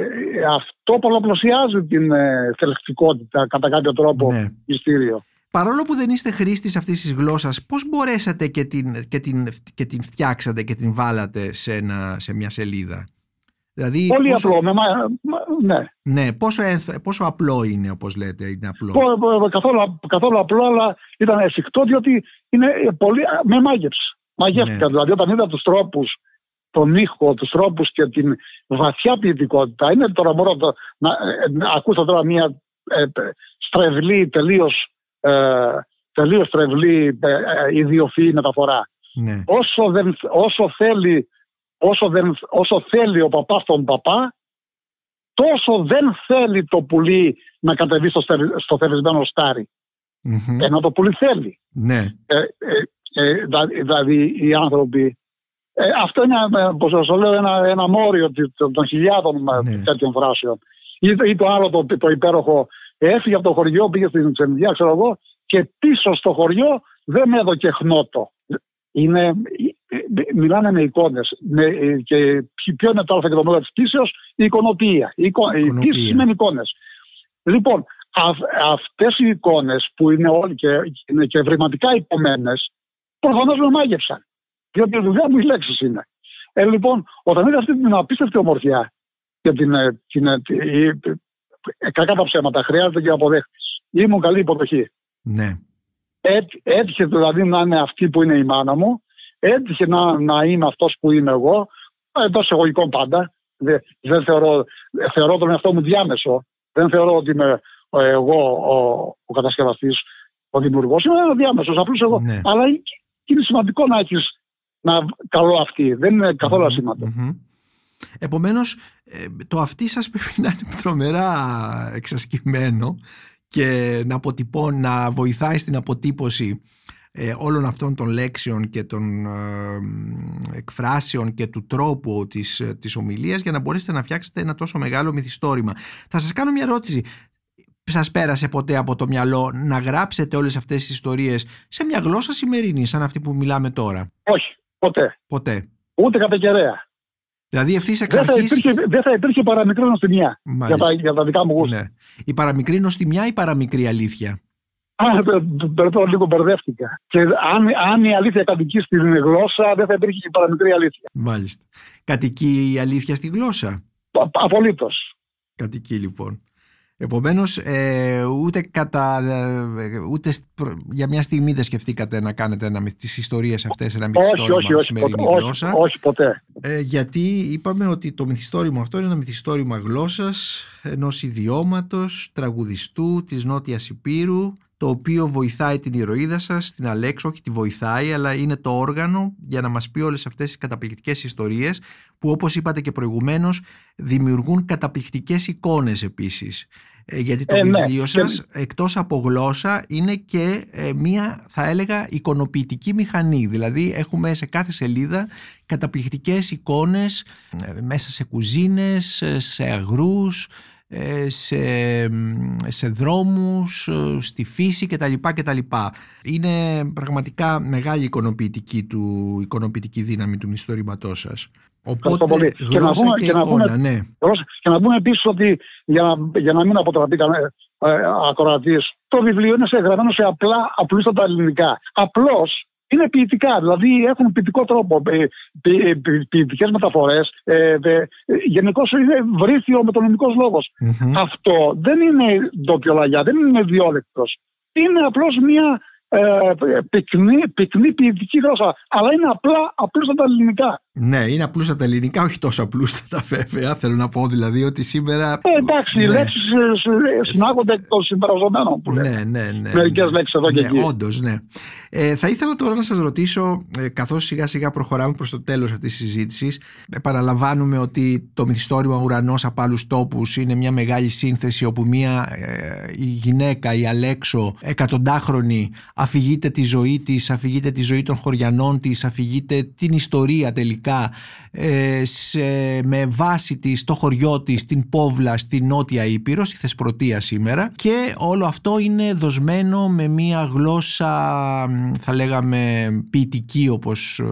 αυτό πολλαπλασιάζει την ε, θελεκτικότητα κατά κάποιο τρόπο Ναι. μυστήριο. Παρόλο που δεν είστε χρήστης αυτής της γλώσσας, πώς μπορέσατε και την, και την, και την φτιάξατε και την βάλατε σε, ένα, σε μια σελίδα; Δηλαδή, Πολύ πόσο... απλό, με, ναι. Ναι, πόσο, πόσο απλό είναι όπως λέτε, είναι απλό; Καθόλου, καθόλου απλό, αλλά ήταν εφικτό διότι είναι πολύ, με μάγεψε. Μαγεύτηκα, ναι. δηλαδή όταν είδα τους τρόπους τον ήχο, τους τρόπους και την βαθιά ποιητικότητα. Είναι τώρα μπορώ να, να ακούσω τώρα μια ε, στρεβλή, τελείως, ε, τελείως στρεβλή ε, ε, ιδιοφυή μεταφορά. Ναι. Όσο, δεν, όσο, θέλει, όσο, δεν, όσο θέλει ο παπάς τον παπά, τόσο δεν θέλει το πουλί να κατεβεί στο, στο θερισμένο στάρι. Mm-hmm. Ενώ το πουλί θέλει. Ναι. Ε, ε, ε, δηλαδή οι άνθρωποι ε, αυτό είναι, όπως σας λέω, ένα, ένα μόριο των χιλιάδων ναι. τέτοιων φράσεων. Ή, ή, το άλλο το, το υπέροχο, έφυγε από το χωριό, πήγε στην ξενιδιά, ξέρω εγώ, και πίσω στο χωριό δεν με έδωκε χνότο. Είναι, μιλάνε με εικόνες. Με, και ποιο είναι το α και το μέλλον της πτήσεως, η εικονοποιία. Η, εικο, η πτήση σημαίνει εικόνες. Λοιπόν, αυ, αυτές οι εικόνες που είναι όλοι και, είναι και βρηματικά υπομένες, προφανώς με μάγευσαν. Διότι η δουλειά μου οι λέξεις είναι. Ε, λοιπόν, όταν είδα αυτή την απίστευτη ομορφιά και την, ε, την, ε, την, ε, κακά τα ψέματα, χρειάζεται και αποδέχτης. Ήμουν καλή υποδοχή. Ναι. έτυχε δηλαδή να είναι αυτή που είναι η μάνα μου, έτυχε να, να είμαι αυτός που είμαι εγώ, εντός εγωγικών πάντα. Δεν, δεν θεωρώ, θεωρώ τον εαυτό μου διάμεσο. Δεν θεωρώ ότι είμαι εγώ ο, ο κατασκευαστής, ο δημιουργός. Είμαι ένα διάμεσο, απλώς εγώ. Ναι. Αλλά είναι σημαντικό να έχεις να καλό αυτή. Δεν είναι καθόλου ασήμαντο. Mm-hmm. Επομένως ε, το αυτή σας πρέπει να είναι τρομερά εξασκημένο και να, αποτυπώ, να βοηθάει στην αποτύπωση ε, όλων αυτών των λέξεων και των ε, εκφράσεων και του τρόπου της, της ομιλίας για να μπορέσετε να φτιάξετε ένα τόσο μεγάλο μυθιστόρημα. Θα σας κάνω μια ερώτηση. Σας πέρασε ποτέ από το μυαλό να γράψετε όλες αυτές τις ιστορίες σε μια γλώσσα σημερινή σαν αυτή που μιλάμε τώρα; Όχι. Ποτέ. Ποτέ. Ούτε κατά κεραία. Δηλαδή ευθύς εξ αρχή. Δεν, θα υπήρχε, δεν θα υπήρχε παραμικρή νοστιμιά για τα, για τα δικά μου γούστα. Ναι. Η παραμικρή νοστιμιά ή παραμικρή αλήθεια; Α, περίπου λίγο μπερδεύτηκα. Και αν, αν η αλήθεια κατοικεί στην γλώσσα, δεν θα υπήρχε η παραμικρή αλήθεια. Μάλιστα. Κατοικεί η αλήθεια στη γλώσσα; Απολύτως. Κατοικεί λοιπόν. Επομένως ε, ούτε, κατά, ε, ούτε για μια στιγμή δεν σκεφτήκατε να κάνετε ένα, τις ιστορίες αυτές ένα μυθιστόρημα όχι, όχι, σημερινή όχι, γλώσσα; Όχι, ποτέ. Ε, γιατί είπαμε ότι το μυθιστόρημα αυτό είναι ένα μυθιστόρημα γλώσσας ενός ιδιώματος, τραγουδιστού της Νότιας Υπήρου το οποίο βοηθάει την ηρωίδα σας, την Αλέξο, όχι τη βοηθάει, αλλά είναι το όργανο για να μας πει όλες αυτές τις καταπληκτικές ιστορίες που όπως είπατε και προηγουμένως δημιουργούν καταπληκτικές εικόνες επίσης. Ε, γιατί το ε, ναι. βιβλίο σας εκτός από γλώσσα είναι και ε, μία θα έλεγα εικονοποιητική μηχανή δηλαδή έχουμε σε κάθε σελίδα καταπληκτικές εικόνες μέσα σε κουζίνες, σε αγρούς σε, σε δρόμους, στη φύση κτλ. κτλ. Είναι πραγματικά μεγάλη εικονοποιητική, του, εικονοποιητική δύναμη του μυθιστορήματός σας. Οπότε πολύ. Και να, πούμε, και, να πούμε, ναι. και να πούμε επίσης ότι για να, για να μην αποτραπεί κανένα ε, ακροατής, το βιβλίο είναι σε, γραμμένο σε απλά απλούστατα ελληνικά. Απλώς είναι ποιητικά, δηλαδή έχουν ποιητικό τρόπο, ε, ε, ποιητικές μεταφορές. Ε, ε, Γενικώς είναι βρύθιο με τον ελληνικός Αυτό δεν είναι ντόπιο δεν είναι διόλεκτο. Είναι απλώς μια ε, πυκνή, πυκνή ποιητική γλώσσα. Αλλά είναι απλά απλούστατα ελληνικά. Ναι, είναι απλούστατα ελληνικά, όχι τόσο απλούστατα βέβαια. Θέλω να πω δηλαδή ότι σήμερα. Ε, εντάξει, ναι. οι λέξεις ε, ε, συνάγονται εκ των συμπεραζομένων που λέει. Ναι, ναι, ναι. Μερικές λέξεις εδώ και ναι, εκεί. Όντως, ναι. Ε, θα ήθελα τώρα να σας ρωτήσω, ε, καθώς σιγά σιγά προχωράμε προς το τέλος αυτής της συζήτησης, επαναλαμβάνουμε ότι το μυθιστόρημα Ουρανός από άλλους τόπους είναι μια μεγάλη σύνθεση όπου μια ε, η γυναίκα, η Αλέξο, εκατοντάχρονη, αφηγείται τη ζωή της, αφηγείται τη ζωή των χωριανών της, αφηγείται την ιστορία τελικά τελικά ε, σε, με βάση της το χωριό της την Πόβλα στη Νότια Ήπειρος, στη Θεσπρωτεία σήμερα και όλο αυτό είναι δοσμένο με μια γλώσσα θα λέγαμε ποιητική όπως ε,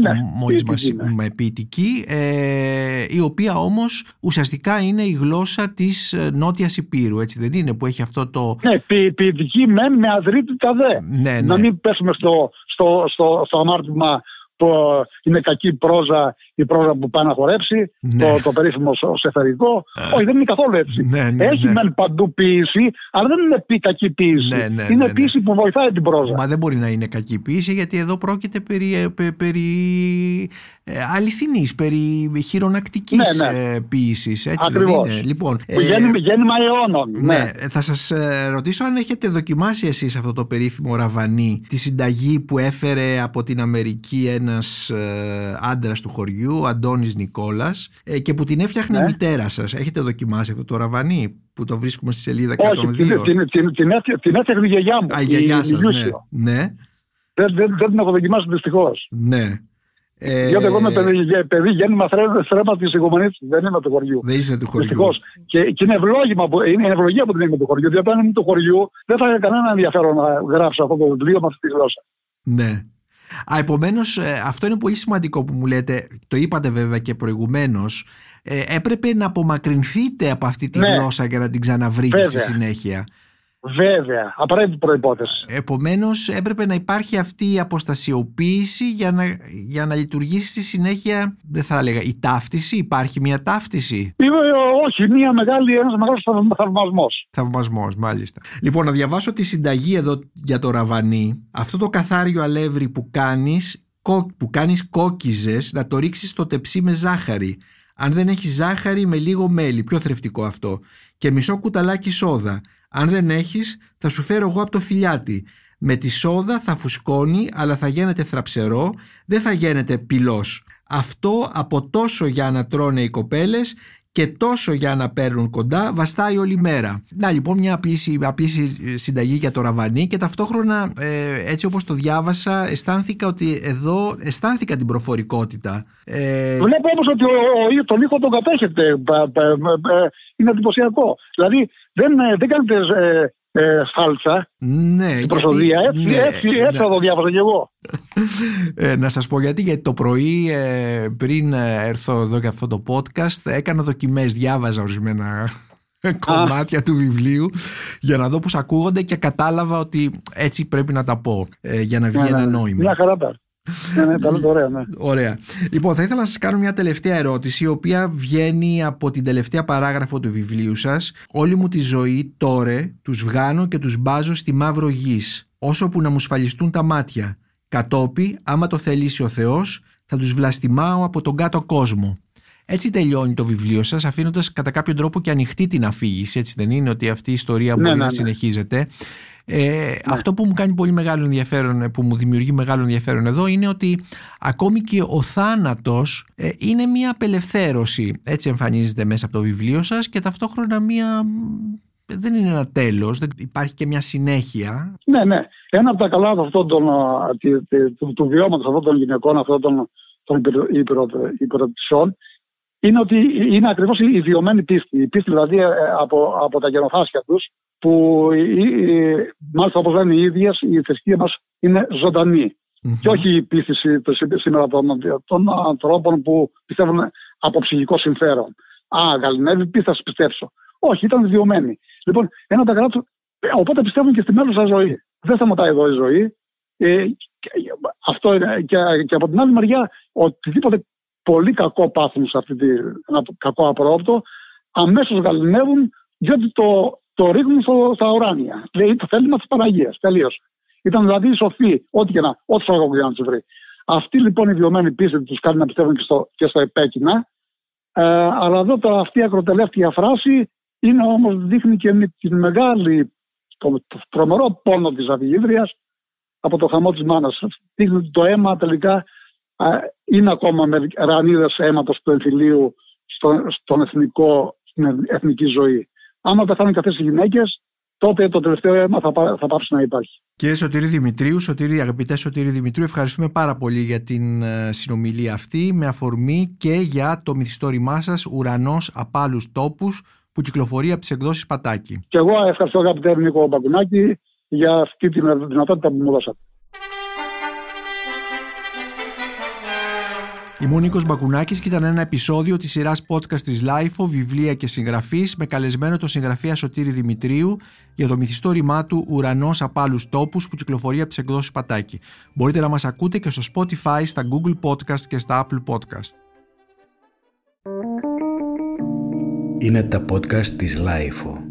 Ναι, μόλις ποιητική, μας ναι. με ποιητική ε, η οποία όμως ουσιαστικά είναι η γλώσσα της ε, Νότιας Υπήρου έτσι δεν είναι που έχει αυτό το Ναι, ποι, ποιητική μεν με αδρύτητα δε. ναι, Να ναι. μην πέσουμε στο, στο, στο, στο αμάρτημα που ε, είναι κακή πρόζα, η πρόζα που πάει να χορέψει, Ναι. το, το περίφημο σ- σεφερικό. Όχι, δεν είναι καθόλου έτσι. Ναι, ναι, Έχει ναι. μεν παντού ποίηση, αλλά δεν είναι πει κακή ποίηση. Ναι, ναι, είναι ναι, ναι. ποίηση που βοηθάει την πρόζα. Μα δεν μπορεί να είναι κακή ποιήση γιατί εδώ πρόκειται περί, ε, πε- περί ε, αληθινής, περί χειρονακτικής Ναι, ναι. ε, ποιήσης, έτσι Ακριβώς. δεν είναι. Λοιπόν, Που ε, γέννημα, γέννημα αιώνων. ναι, θα σας ε, ρωτήσω αν έχετε δοκιμάσει εσείς αυτό το περίφημο ραβανί, τη συνταγή που έφερε από την Αμερική ένας ε, άντρας του χωριού, ο Αντώνης Νικόλας, ε, και που την έφτιαχνε η Ναι. μητέρα σας. Έχετε δοκιμάσει αυτό το ραβανί που το βρίσκουμε στη σελίδα 102. Όχι, την, την, την, την, έφτια- την έφτιαχνε η γιαγιά μου. Α, η γιαγιά σας, ναι. Ηλιούσιο. ναι. Δεν, δεν, δεν την έχω δοκιμάσει δυστυχώς. Ναι. Ε, Διότι εγώ είμαι παιδί, γε- παιδί γέννημα θρέ- θρέμα της οικομονή δεν είμαι του χωριού. Δεν είστε του χωριού. Δυστυχώς. Και, και είναι, ευλόγημα που, είναι ευλογία που δεν είμαι του χωριού. Διότι αν είμαι του χωριού, δεν θα είχα κανένα ενδιαφέρον να γράψω αυτό το βιβλίο με αυτή τη γλώσσα. Ναι. Α, επομένως, ε, αυτό είναι πολύ σημαντικό που μου λέτε, το είπατε βέβαια και προηγουμένως, ε, έπρεπε να απομακρυνθείτε από αυτή τη Ναι. γλώσσα για να την ξαναβρείτε στη Βέβαια. συνέχεια. Βέβαια, απαραίτητη προπόθεση. Επομένως έπρεπε να υπάρχει αυτή η αποστασιοποίηση για να, για να λειτουργήσει στη συνέχεια, δεν θα έλεγα, η ταύτιση, υπάρχει μια ταύτιση. Είμαι, ε, όχι, μια μεγάλη, ένας μεγάλος θαυ- θαυμασμός. Θαυμασμός, μάλιστα. Λοιπόν, να διαβάσω τη συνταγή εδώ για το ραβανί. Αυτό το καθάριο αλεύρι που κάνεις, κο- που κάνεις κόκκιζες, να το ρίξεις στο τεψί με ζάχαρη. Αν δεν έχεις ζάχαρη, με λίγο μέλι, πιο θρεφτικό αυτό. Και μισό κουταλάκι σόδα. Αν δεν έχεις, θα σου φέρω εγώ από το φιλιάτι. Με τη σόδα θα φουσκώνει, αλλά θα γίνεται θραψερό, δεν θα γίνεται πυλός. Αυτό από τόσο για να τρώνε οι κοπέλες και τόσο για να παίρνουν κοντά βαστάει όλη μέρα. Να λοιπόν μια απλή, συ- απλή συ- συνταγή για το ραβανί και ταυτόχρονα ε, έτσι όπως το διάβασα αισθάνθηκα ότι εδώ αισθάνθηκα την προφορικότητα. Ε, Βλέπω όμως ότι ο, ο, τον ήχο τον κατέχετε. Πα- πα- ε, Είναι εντυπωσιακό. Δηλαδή δεν, ε, δεν κάνετε ε, ε, σάλτσα ναι, στην προσωδία. Έτσι, ναι, έτσι, ναι. έτσι θα το διάβασα κι εγώ. Ε, να σας πω γιατί, γιατί το πρωί ε, πριν ε, έρθω εδώ για αυτό το podcast έκανα δοκιμές, διάβαζα ορισμένα (laughs) κομμάτια του βιβλίου για να δω πώς ακούγονται και κατάλαβα ότι έτσι πρέπει να τα πω ε, για να βγει Ναι, ένα ναι, ναι. νόημα. Μια χαρά τα. Ναι, ναι, τα λέτε ωραία, ναι. Ωραία. Λοιπόν, θα ήθελα να σας κάνω μια τελευταία ερώτηση, η οποία βγαίνει από την τελευταία παράγραφο του βιβλίου σας. Όλη μου τη ζωή τώρα τους βγάνω και τους μπάζω στη μαύρο γης, όσο που να μου σφαλιστούν τα μάτια. Κατόπι, άμα το θελήσει ο Θεός, θα τους βλαστημάω από τον κάτω κόσμο. Έτσι τελειώνει το βιβλίο σας, αφήνοντας κατά κάποιο τρόπο και ανοιχτή την αφήγηση, έτσι δεν είναι, ότι αυτή η ιστορία Ναι, μπορεί ναι, να ναι. συνεχίζεται. Ε, Αυτό που μου κάνει πολύ μεγάλο ενδιαφέρον, που μου δημιουργεί μεγάλο ενδιαφέρον εδώ είναι ότι ακόμη και ο θάνατος ε, είναι μια απελευθέρωση. Έτσι εμφανίζεται μέσα από το βιβλίο σας και ταυτόχρονα μια... δεν είναι ένα τέλος, δεν υπάρχει και μια συνέχεια. Ναι, ναι. Ένα από τα καλά από αυτόν τον, α, τη- τη- του, του βιώματος αυτών των γυναικών, αυτών των, των υπερο- υπερο- υπερωτησιών, είναι ότι είναι ακριβώς η βιωμένη πίστη. Η πίστη δηλαδή ε, από, από τα γενοφάσκια τους, που η- η- μάλιστα όπως λένε οι ίδιες, η θρησκεία μας είναι ζωντανή. Και όχι η πίστη σή- το σή- σήμερα των, των ανθρώπων που πιστεύουν από ψυχικό συμφέρον. Α, γαλινεύει, τι θα σου πιστέψω. Όχι, ήταν βιωμένη. Λοιπόν, ένα από τα καλά του. ε, Οπότε πιστεύουν και στη μέλουσα ζωή. Δεν σταματάει εδώ η ζωή. Ε, και, αυτό είναι. Και, και από την άλλη μεριά, οτιδήποτε πολύ κακό πάθουν σε αυτή τη, ένα κακό απρόοπτο, αμέσως γαλινεύουν διότι το, το ρίχνουν στο, στα ουράνια. Δηλαδή το θέλημα τη Παναγία. Τελείως. Ήταν δηλαδή σοφοί, ό,τι και να, ό,τι σώμα και να τους βρει. Αυτή λοιπόν η βιωμένη πίστη τους κάνει να πιστεύουν και στο, και στο επέκεινα. Ε, αλλά εδώ το, αυτή η ακροτελεύτια φράση είναι όμως δείχνει και με την μεγάλη, το, το τρομερό πόνο της αφηγήτριας από το χαμό της μάνας. Δείχνει ότι το αίμα τελικά ε, είναι ακόμα με ρανίδες αίματος του εμφυλίου στο, στον εθνικό, στην εθνική ζωή. Άμα πεθάνουν και αυτές οι γυναίκες, τότε το τελευταίο αίμα θα, θα πάψει να υπάρχει. Κύριε Σωτήρη Δημητρίου, Σωτήρη, αγαπητέ Σωτήρη Δημητρίου, ευχαριστούμε πάρα πολύ για την ε, συνομιλία αυτή με αφορμή και για το μυθιστόρημά σας «Ουρανός απάλους τόπους» που κυκλοφορεί από τις εκδόσεις Πατάκη. Και εγώ ευχαριστώ αγαπητέ Νίκο Μπαγκουνάκη για αυτή τη δυνατότητα που μου δώσατε. Ήμουν ο Νίκος Μπακουνάκης και ήταν ένα επεισόδιο της σειράς podcast της LIFO, βιβλία και συγγραφής με καλεσμένο τον συγγραφέα Σωτήρη Δημητρίου για το μυθιστόρημά του «Ουρανός απάλους τόπους» που κυκλοφορεί από τις εκδόσεις Πατάκη. Μπορείτε να μας ακούτε και στο Spotify, στα Google Podcast και στα Apple Podcast. Είναι τα podcast της LIFO.